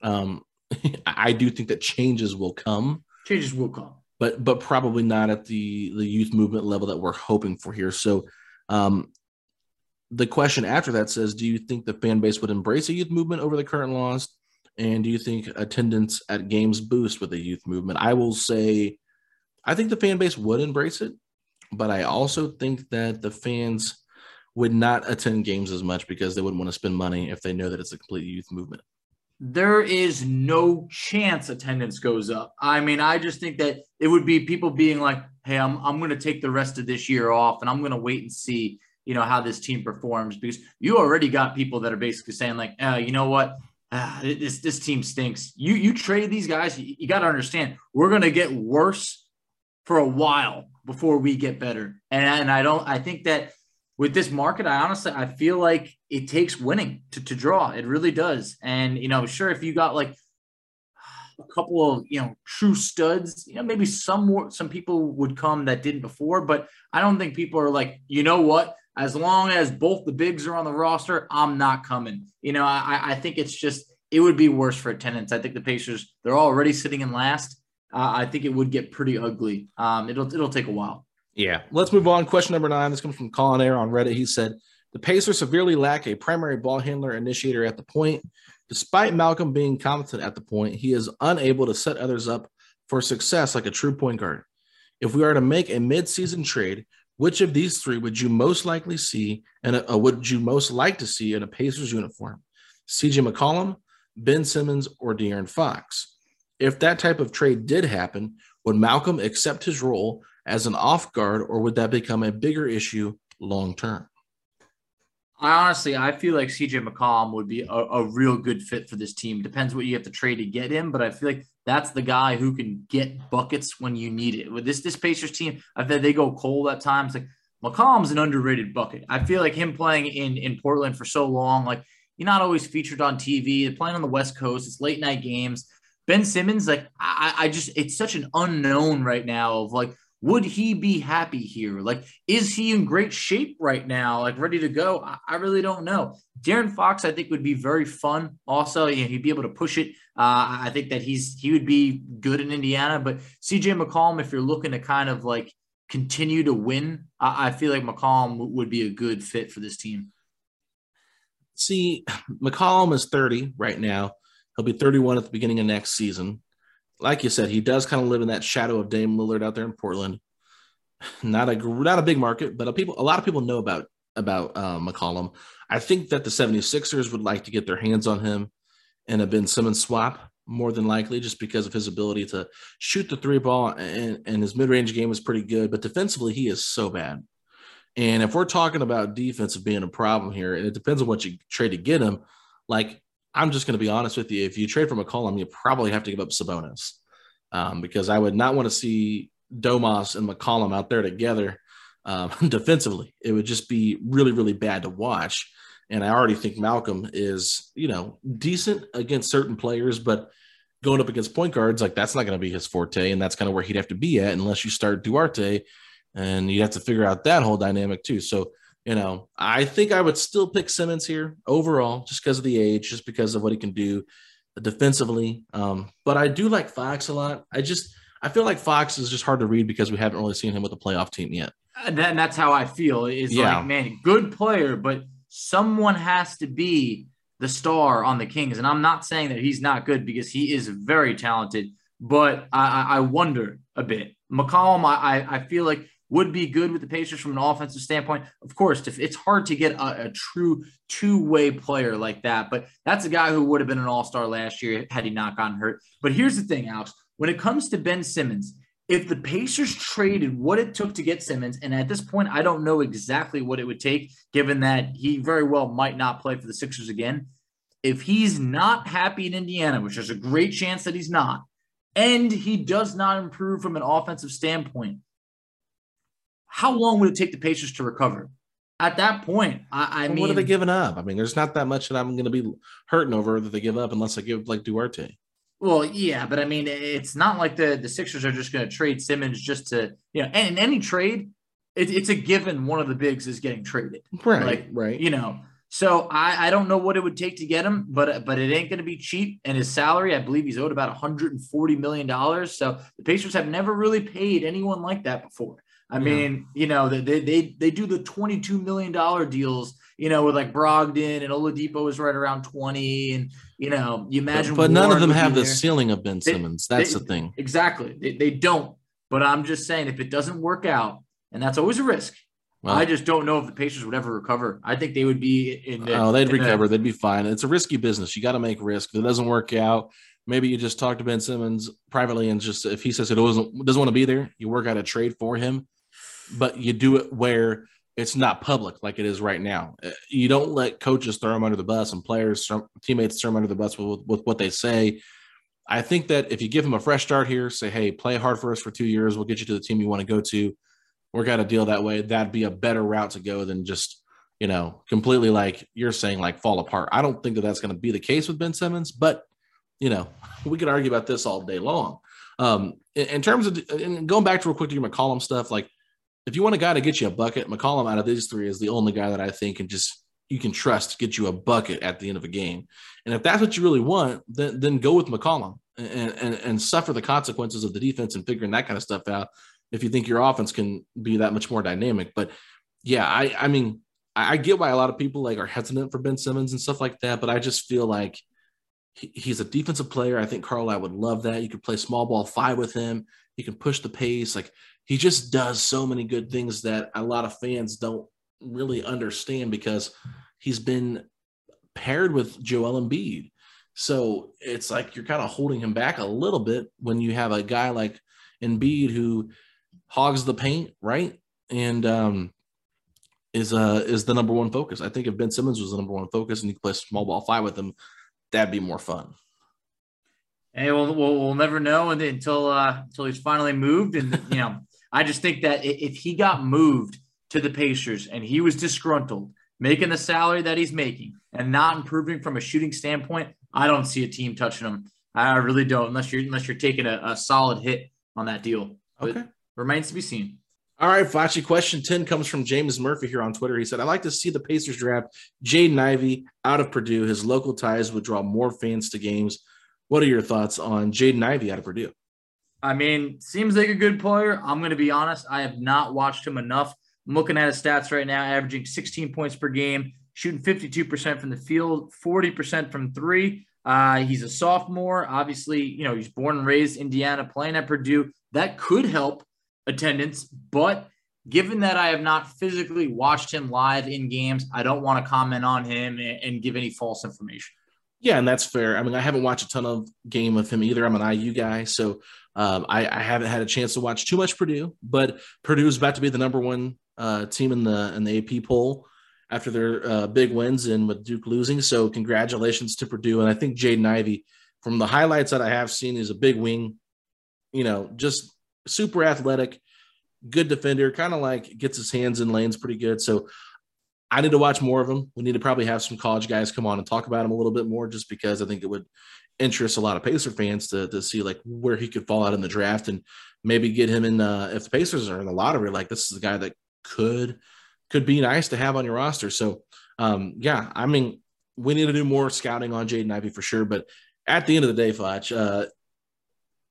um, I do think that changes will come Changes will come. but but probably not at the the youth movement level that we're hoping for here. So um the question after that says, do you think the fan base would embrace a youth movement over the current laws? And do you think attendance at games boost with a youth movement? I will say, I think the fan base would embrace it, but I also think that the fans would not attend games as much because they wouldn't want to spend money if they know that it's a complete youth movement. there is no chance attendance goes up. I mean, I just think that it would be people being like, "Hey, I'm I'm going to take the rest of this year off, and I'm going to wait and see, you know, how this team performs." Because you already got people that are basically saying like, uh, "You know what? Ah, this this team stinks. You you trade these guys. You, you got to understand, we're going to get worse for a while before we get better." And and I don't. I think that with this market, I honestly I feel like it takes winning to, to draw. It really does. And you know, sure, if you got like a couple of you know true studs, you know, maybe some more some people would come that didn't before, but I don't think people are like, you know what? As long as both the bigs are on the roster, I'm not coming. You know, I, I think it's just it would be worse for attendance. I think the Pacers they're already sitting in last. Uh, I think it would get pretty ugly. Um, it'll it'll take a while. Yeah. Let's move on. Question number nine. This comes from Colin Air on Reddit. He said, The Pacers severely lack a primary ball handler initiator at the point. Despite Malcolm being competent at the point, he is unable to set others up for success like a true point guard. If we are to make a mid-season trade, which of these three would you most likely see and uh, would you most like to see in a Pacers uniform? CJ McCollum, Ben Simmons or De'Aaron Fox. If that type of trade did happen, would Malcolm accept his role as an off guard, or would that become a bigger issue long term? I honestly, I feel like CJ McCollum would be a, a, real good fit for this team. Depends what you have to trade to get him, but I feel like that's the guy who can get buckets when you need it. With this this Pacers team, I feel they go cold at times. Like McCollum's an underrated bucket. I feel like him playing in in Portland for so long, like you're not always featured on TV. Playing on the West Coast. It's late night games. Ben Simmons, like I, I just, it's such an unknown right now of like would he be happy here? Like, is he in great shape right now? Like, ready to go? I, I really don't know. De'Aaron Fox, I think, would be very fun. Also, he'd be able to push it. Uh, I think that he's he would be good in Indiana. But CJ McCollum, if you're looking to kind of like continue to win, I, I feel like McCollum would be a good fit for this team. See, McCollum is 30 right now. He'll be 31 at the beginning of next season like you said, he does kind of live in that shadow of Dame Lillard out there in Portland. Not a not a big market, but a people a lot of people know about about uh, McCollum. I think that the 76ers would like to get their hands on him in a Ben Simmons swap more than likely, just because of his ability to shoot the three ball and, and his mid range game is pretty good, but defensively he is so bad. And if we're talking about defensive being a problem here, and it depends on what you trade to get him, like I'm just going to be honest with you. If you trade for McCollum, you probably have to give up Sabonis um, because I would not want to see Domas and McCollum out there together um, defensively. It would just be really, really bad to watch. And I already think Malcolm is, you know, decent against certain players, but going up against point guards, like that's not going to be his forte. And that's kind of where he'd have to be at unless you start Duarte and you have to figure out that whole dynamic too. So you know, I think I would still pick Simmons here overall, just because of the age, just because of what he can do defensively. Um, but I do like Fox a lot. I just I feel like Fox is just hard to read because we haven't really seen him with a playoff team yet. And that's how I feel. Is yeah. like, man, good player, but someone has to be the star on the Kings. And I'm not saying that he's not good because he is very talented, but I, I wonder a bit. McCollum, I, I feel like would be good with the Pacers from an offensive standpoint. Of course, it's hard to get a, a true two way player like that, but that's a guy who would have been an all star last year had he not gotten hurt. But here's the thing, Alex when it comes to Ben Simmons, if the Pacers traded what it took to get Simmons, and at this point, I don't know exactly what it would take, given that he very well might not play for the Sixers again. If he's not happy in Indiana, which there's a great chance that he's not, and he does not improve from an offensive standpoint, how long would it take the Pacers to recover? At that point, I, I well, mean, what are they giving up? I mean, there's not that much that I'm going to be hurting over that they give up unless I give like Duarte. Well, yeah, but I mean, it's not like the the Sixers are just going to trade Simmons just to you know. And in any trade, it, it's a given one of the bigs is getting traded, right? Like, right. You know, so I, I don't know what it would take to get him, but but it ain't going to be cheap. And his salary, I believe he's owed about 140 million dollars. So the Pacers have never really paid anyone like that before. I yeah. mean, you know, they, they they do the $22 million deals, you know, with like Brogdon and Oladipo is right around 20. And, you know, you imagine. But, but none of them have the ceiling of Ben Simmons. They, that's they, the thing. Exactly. They, they don't. But I'm just saying, if it doesn't work out, and that's always a risk. Well, I just don't know if the Pacers would ever recover. I think they would be in. The, oh, they'd recover. The, they'd be fine. It's a risky business. You got to make risk. If it doesn't work out, maybe you just talk to Ben Simmons privately and just if he says it doesn't doesn't want to be there, you work out a trade for him but you do it where it's not public like it is right now. Uh, you don't let coaches throw them under the bus and players, teammates throw them under the bus with, with what they say. I think that if you give them a fresh start here, say, hey, play hard for us for two years, we'll get you to the team you want to go to. Work out a deal that way. That'd be a better route to go than just, you know, completely like you're saying, like fall apart. I don't think that that's going to be the case with Ben Simmons, but, you know, we could argue about this all day long. Um, in, in terms of and going back to real quick to your McCollum stuff, like if you want a guy to get you a bucket, McCollum out of these three is the only guy that I think can just you can trust to get you a bucket at the end of a game. And if that's what you really want, then then go with McCollum and, and, and suffer the consequences of the defense and figuring that kind of stuff out. If you think your offense can be that much more dynamic, but yeah, I I mean I, I get why a lot of people like are hesitant for Ben Simmons and stuff like that, but I just feel like he, he's a defensive player. I think Carlisle would love that. You could play small ball five with him. He can push the pace. Like he just does so many good things that a lot of fans don't really understand because he's been paired with Joel Embiid. So it's like you're kind of holding him back a little bit when you have a guy like Embiid who hogs the paint, right? And um, is uh is the number one focus. I think if Ben Simmons was the number one focus and you could play small ball five with him, that'd be more fun. Hey, we'll, we'll, we'll never know until uh, until he's finally moved. And you know, I just think that if he got moved to the Pacers and he was disgruntled, making the salary that he's making and not improving from a shooting standpoint, I don't see a team touching him. I really don't, unless you're unless you're taking a, a solid hit on that deal. But okay, remains to be seen. All right, Facci. Question 10 comes from James Murphy here on Twitter. He said, I'd like to see the Pacers draft Jaden Ivey out of Purdue. His local ties would draw more fans to games. What are your thoughts on Jaden Ivey out of Purdue? I mean, seems like a good player. I'm going to be honest. I have not watched him enough. I'm looking at his stats right now, averaging 16 points per game, shooting 52% from the field, 40% from three. Uh, he's a sophomore. Obviously, you know, he's born and raised Indiana, playing at Purdue. That could help attendance, but given that I have not physically watched him live in games, I don't want to comment on him and, give any false information. Yeah, and that's fair. I mean, I haven't watched a ton of game of him either. I'm an IU guy, so um, I, I, haven't had a chance to watch too much Purdue. But Purdue is about to be the number one uh, team in the in the AP poll after their uh, big wins and with Duke losing. So congratulations to Purdue. And I think Jaden Ivey, from the highlights that I have seen, is a big wing. You know, just super athletic, good defender, kind of like gets his hands in lanes pretty good. So I need to watch more of him. We need to probably have some college guys come on and talk about him a little bit more, just because I think it would interest a lot of Pacer fans to to see like where he could fall out in the draft and maybe get him in. Uh, if the Pacers are in the lottery, like this is the guy that could could be nice to have on your roster. So um, yeah, I mean, we need to do more scouting on Jaden Ivey for sure. But at the end of the day, Fletch, uh,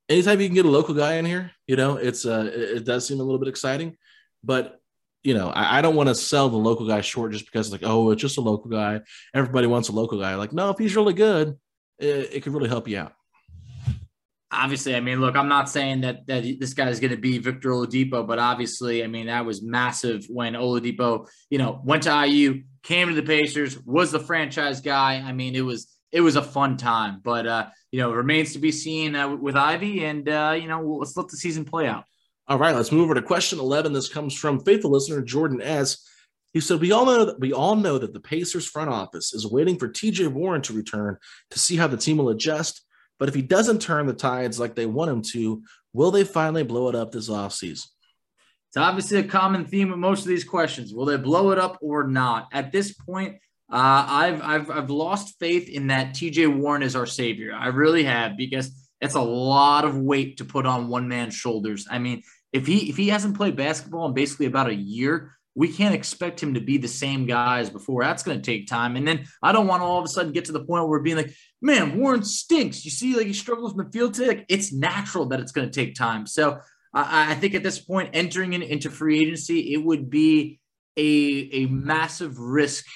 anytime you can get a local guy in here, you know, it's uh, it, does seem a little bit exciting. But you know, I, I don't want to sell the local guy short just because like, oh, it's just a local guy. Everybody wants a local guy. Like, no, if he's really good, it, it could really help you out. Obviously, I mean, look, I'm not saying that that this guy is going to be Victor Oladipo, but obviously, I mean, that was massive when Oladipo, you know, went to IU, came to the Pacers, was the franchise guy. I mean, it was it was a fun time, but uh, you know, remains to be seen uh, with Ivey, and uh, you know, let's let the season play out. All right, let's move over to question 11. This comes from faithful listener Jordan S. He said, "We all know that we all know that the Pacers front office is waiting for T.J. Warren to return to see how the team will adjust. But if he doesn't turn the tides like they want him to, will they finally blow it up this offseason?" It's obviously a common theme with most of these questions. Will they blow it up or not? At this point, uh, I've, I've I've lost faith in that T.J. Warren is our savior. I really have because it's a lot of weight to put on one man's shoulders. I mean, if he if he hasn't played basketball in basically about a year, we can't expect him to be the same guy as before. That's going to take time. And then I don't want to all of a sudden get to the point where we're being like, man, Warren stinks. You see, like he struggles in the field today. Like, it's natural that it's going to take time. So I, I think at this point, entering in, into free agency, it would be a, a massive risk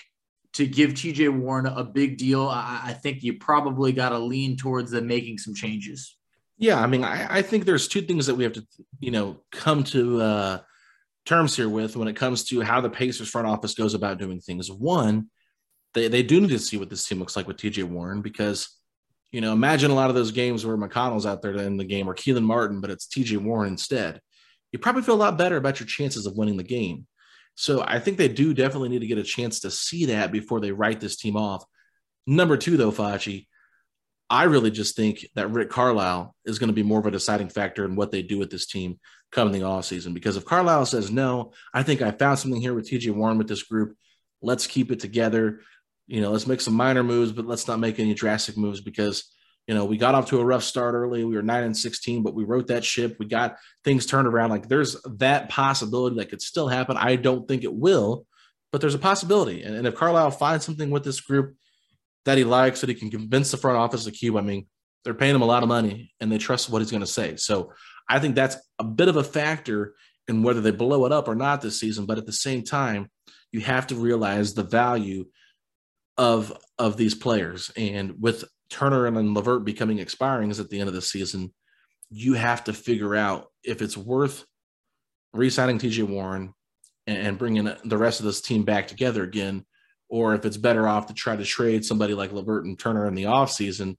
to give TJ Warren a big deal. I, I think you probably got to lean towards them making some changes. Yeah, I mean, I, I, think there's two things that we have to, you know, come to uh, terms here with when it comes to how the Pacers front office goes about doing things. One, they, they do need to see what this team looks like with TJ Warren because, you know, imagine a lot of those games where McConnell's out there in the game or Kelan Martin, but it's TJ Warren instead. You probably feel a lot better about your chances of winning the game. So I think they do definitely need to get a chance to see that before they write this team off. Number two, though, Facci, I really just think that Rick Carlisle is going to be more of a deciding factor in what they do with this team coming the off season. Because if Carlisle says no, I think I found something here with TJ Warren with this group. Let's keep it together. You know, let's make some minor moves, but let's not make any drastic moves because you know we got off to a rough start early. We were nine and sixteen, but we wrote that ship. We got things turned around. Like there's that possibility that could still happen. I don't think it will, but there's a possibility. And, and if Carlisle finds something with this group that he likes, that he can convince the front office to keep. I mean, they're paying him a lot of money and they trust what he's going to say. So I think that's a bit of a factor in whether they blow it up or not this season. But at the same time, you have to realize the value of of these players. And with Turner and LeVert becoming expirings at the end of the season, you have to figure out if it's worth re-signing TJ Warren and, bringing the rest of this team back together again or if it's better off to try to trade somebody like LeVert and Turner in the offseason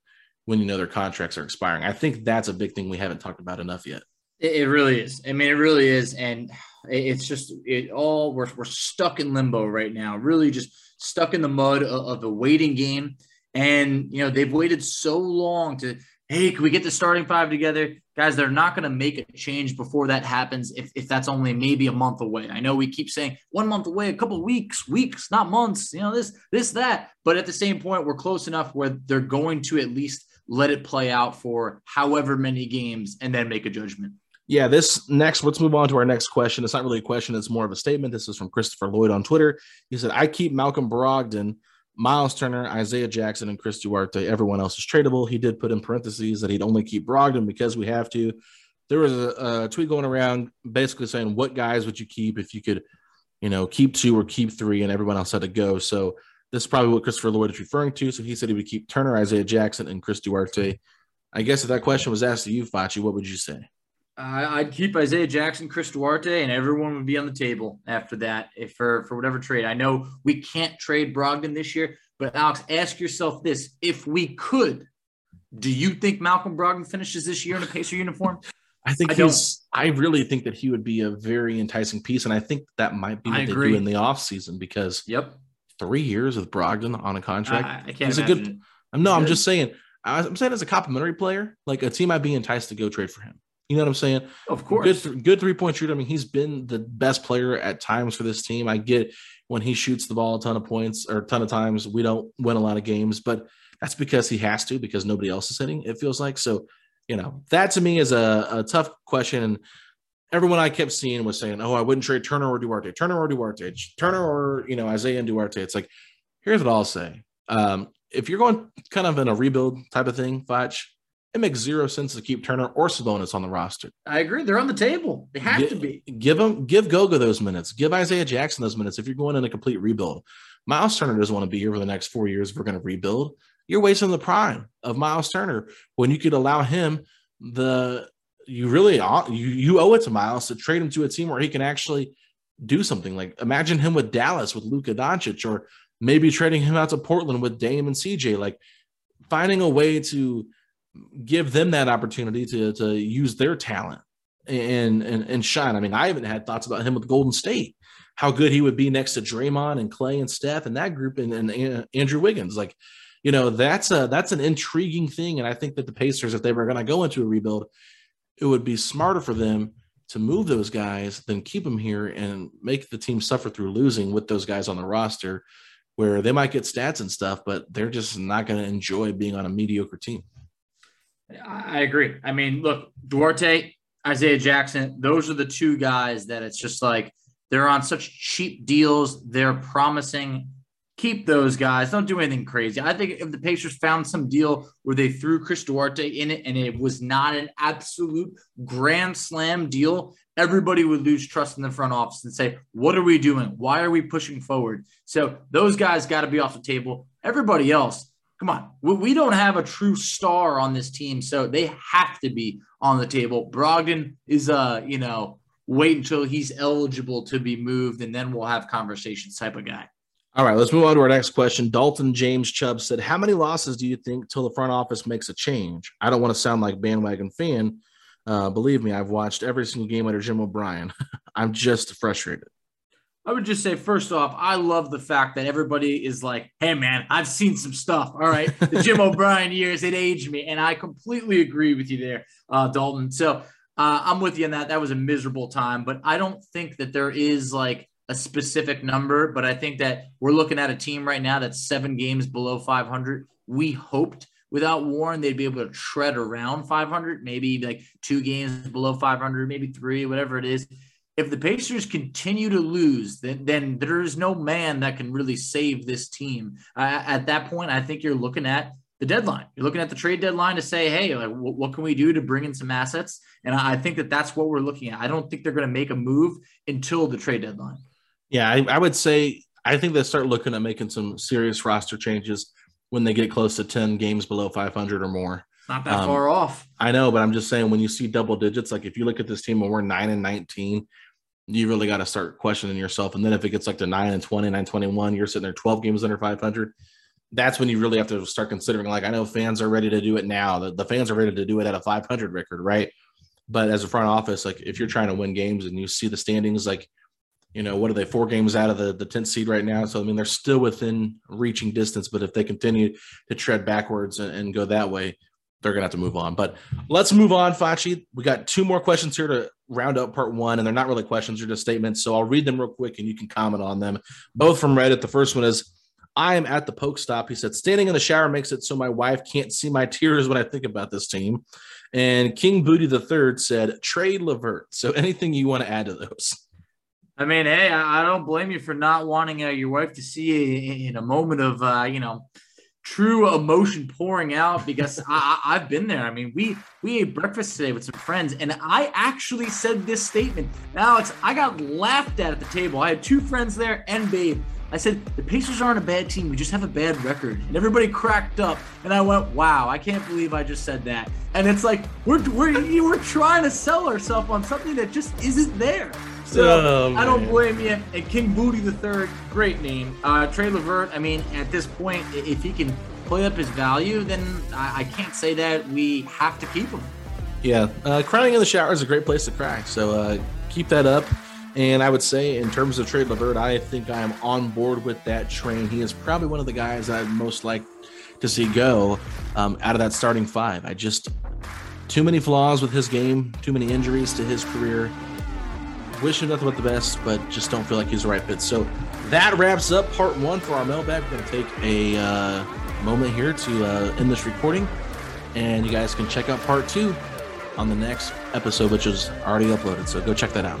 when you know their contracts are expiring. I think that's a big thing we haven't talked about enough yet. It, really is. I mean, it really is. And it's just, it all, we're, we're stuck in limbo right now, really just stuck in the mud of, of the waiting game. And, you know, they've waited so long to, hey, can we get the starting five together? Guys, they're not going to make a change before that happens if, if that's only maybe a month away. I know we keep saying one month away, a couple weeks, weeks, not months, you know, this, this, that. But at the same point, we're close enough where they're going to at least let it play out for however many games and then make a judgment. Yeah, this next, let's move on to our next question. It's not really a question, it's more of a statement. This is from Christopher Lloyd on Twitter. He said, I keep Malcolm Brogdon, Miles Turner, Isaiah Jackson, and Chris Duarte. Everyone else is tradable. He did put in parentheses that he'd only keep Brogdon because we have to. There was a, a tweet going around basically saying, What guys would you keep if you could, you know, keep two or keep three, and everyone else had to go? So this is probably what Christopher Lloyd is referring to. So he said he would keep Turner, Isaiah Jackson, and Chris Duarte. I guess if that question was asked to you, Facci, what would you say? Uh, I'd keep Isaiah Jackson, Chris Duarte, and everyone would be on the table after that if for, for whatever trade. I know we can't trade Brogdon this year, but Alex, ask yourself this. If we could, do you think Malcolm Brogdon finishes this year in a Pacer uniform? I think I he's I really think that he would be a very enticing piece. And I think that might be what they do in the offseason because yep, three years with Brogdon on a contract. I, I can't he's a good I'm no, I'm just saying I'm saying as a complimentary player, like a team might be enticed to go trade for him. You know what I'm saying? Of course. Good, good three point shooter. I mean, he's been the best player at times for this team. I get when he shoots the ball a ton of points or a ton of times, we don't win a lot of games, but that's because he has to because nobody else is hitting. It feels like so. You know, that to me is a, a tough question. And everyone I kept seeing was saying, "Oh, I wouldn't trade Turner or Duarte, Turner or Duarte, Turner or you know Isaiah and Duarte." It's like, here's what I'll say: um, if you're going kind of in a rebuild type of thing, Foch, it makes zero sense to keep Turner or Sabonis on the roster. I agree. They're on the table. They have give, to be. Give them, give Goga those minutes. Give Isaiah Jackson those minutes. If you're going in a complete rebuild, Miles Turner doesn't want to be here for the next four years. If we're going to rebuild, you're wasting the prime of Miles Turner when you could allow him the. You really you you owe it to Miles to trade him to a team where he can actually do something. Like imagine him with Dallas with Luka Doncic, or maybe trading him out to Portland with Dame and CJ. Like finding a way to give them that opportunity to to use their talent and and and shine. I mean, I haven't had thoughts about him with Golden State, how good he would be next to Draymond and Clay and Steph and that group and, and Andrew Wiggins. Like, you know, that's a that's an intriguing thing. And I think that the Pacers, if they were going to go into a rebuild, it would be smarter for them to move those guys than keep them here and make the team suffer through losing with those guys on the roster where they might get stats and stuff, but they're just not going to enjoy being on a mediocre team. I agree. I mean, look, Duarte, Isaiah Jackson, those are the two guys that it's just like they're on such cheap deals. They're promising. Keep those guys. Don't do anything crazy. I think if the Pacers found some deal where they threw Chris Duarte in it and it was not an absolute grand slam deal, everybody would lose trust in the front office and say, What are we doing? Why are we pushing forward? So those guys got to be off the table. Everybody else, come on, we don't have a true star on this team, so they have to be on the table. Brogdon is, uh, you know, wait until he's eligible to be moved, and then we'll have conversations type of guy. All right, let's move on to our next question. Dalton James Chubb said, "How many losses do you think till the front office makes a change?" I don't want to sound like bandwagon fan. Uh, believe me, I've watched every single game under Jim O'Brien. I'm just frustrated. I would just say, first off, I love the fact that everybody is like, hey, man, I've seen some stuff. All right. The Jim O'Brien years, it aged me. And I completely agree with you there, uh, Dalton. So uh, I'm with you on that. That was a miserable time. But I don't think that there is like a specific number. But I think that we're looking at a team right now that's seven games below 500. We hoped without Warren, they'd be able to tread around 500, maybe like two games below 500, maybe three, whatever it is if the Pacers continue to lose, then, then there is no man that can really save this team. At that point, I think you're looking at the deadline. You're looking at the trade deadline to say, hey, like, w- what can we do to bring in some assets? And I think that that's what we're looking at. I don't think they're going to make a move until the trade deadline. Yeah, I, I would say I think they start looking at making some serious roster changes when they get close to 10 games below 500 or more. Not that um, far off. I know, but I'm just saying when you see double digits, like if you look at this team and we're nine and 19, you really got to start questioning yourself. And then if it gets like to 9 and 20, 9 21, you're sitting there 12 games under 500. That's when you really have to start considering. Like, I know fans are ready to do it now. The, the fans are ready to do it at a 500 record, right? But as a front office, like if you're trying to win games and you see the standings, like, you know, what are they, four games out of the, the 10th seed right now? So, I mean, they're still within reaching distance. But if they continue to tread backwards and, and go that way, they're going to have to move on. But let's move on, Facci. We got two more questions here to round up part one, and they're not really questions, they're just statements. So I'll read them real quick and you can comment on them. Both from Reddit. The first one is I am at the poke stop. He said, standing in the shower makes it so my wife can't see my tears when I think about this team. And King Booty the Third said, trade LeVert. So anything you want to add to those? I mean, hey, I don't blame you for not wanting uh, your wife to see you in a moment of, uh, you know, true emotion pouring out because I, have been there. I mean, we we ate breakfast today with some friends, and I actually said this statement. Now, Alex, I got laughed at at the table. I had two friends there and Babe. I said the Pacers aren't a bad team. We just have a bad record, and everybody cracked up. And I went, "Wow, I can't believe I just said that." And it's like we're we're we're trying to sell ourselves on something that just isn't there. So oh, I don't blame you. And King Booty the Third, great name. Uh, Trey LeVert. I mean, at this point, if he can play up his value, then I, I can't say that we have to keep him. Yeah, uh, crying in the shower is a great place to cry. So uh, keep that up. And I would say, in terms of Trey LeVert, I think I am on board with that train. He is probably one of the guys I'd most like to see go um, out of that starting five. I just too many flaws with his game, too many injuries to his career wish him nothing but the best, but just don't feel like he's the right fit. So that wraps up part one for our mailbag. We're going to take a uh, moment here to uh, end this recording, and you guys can check out part two on the next episode, which is already uploaded. So go check that out.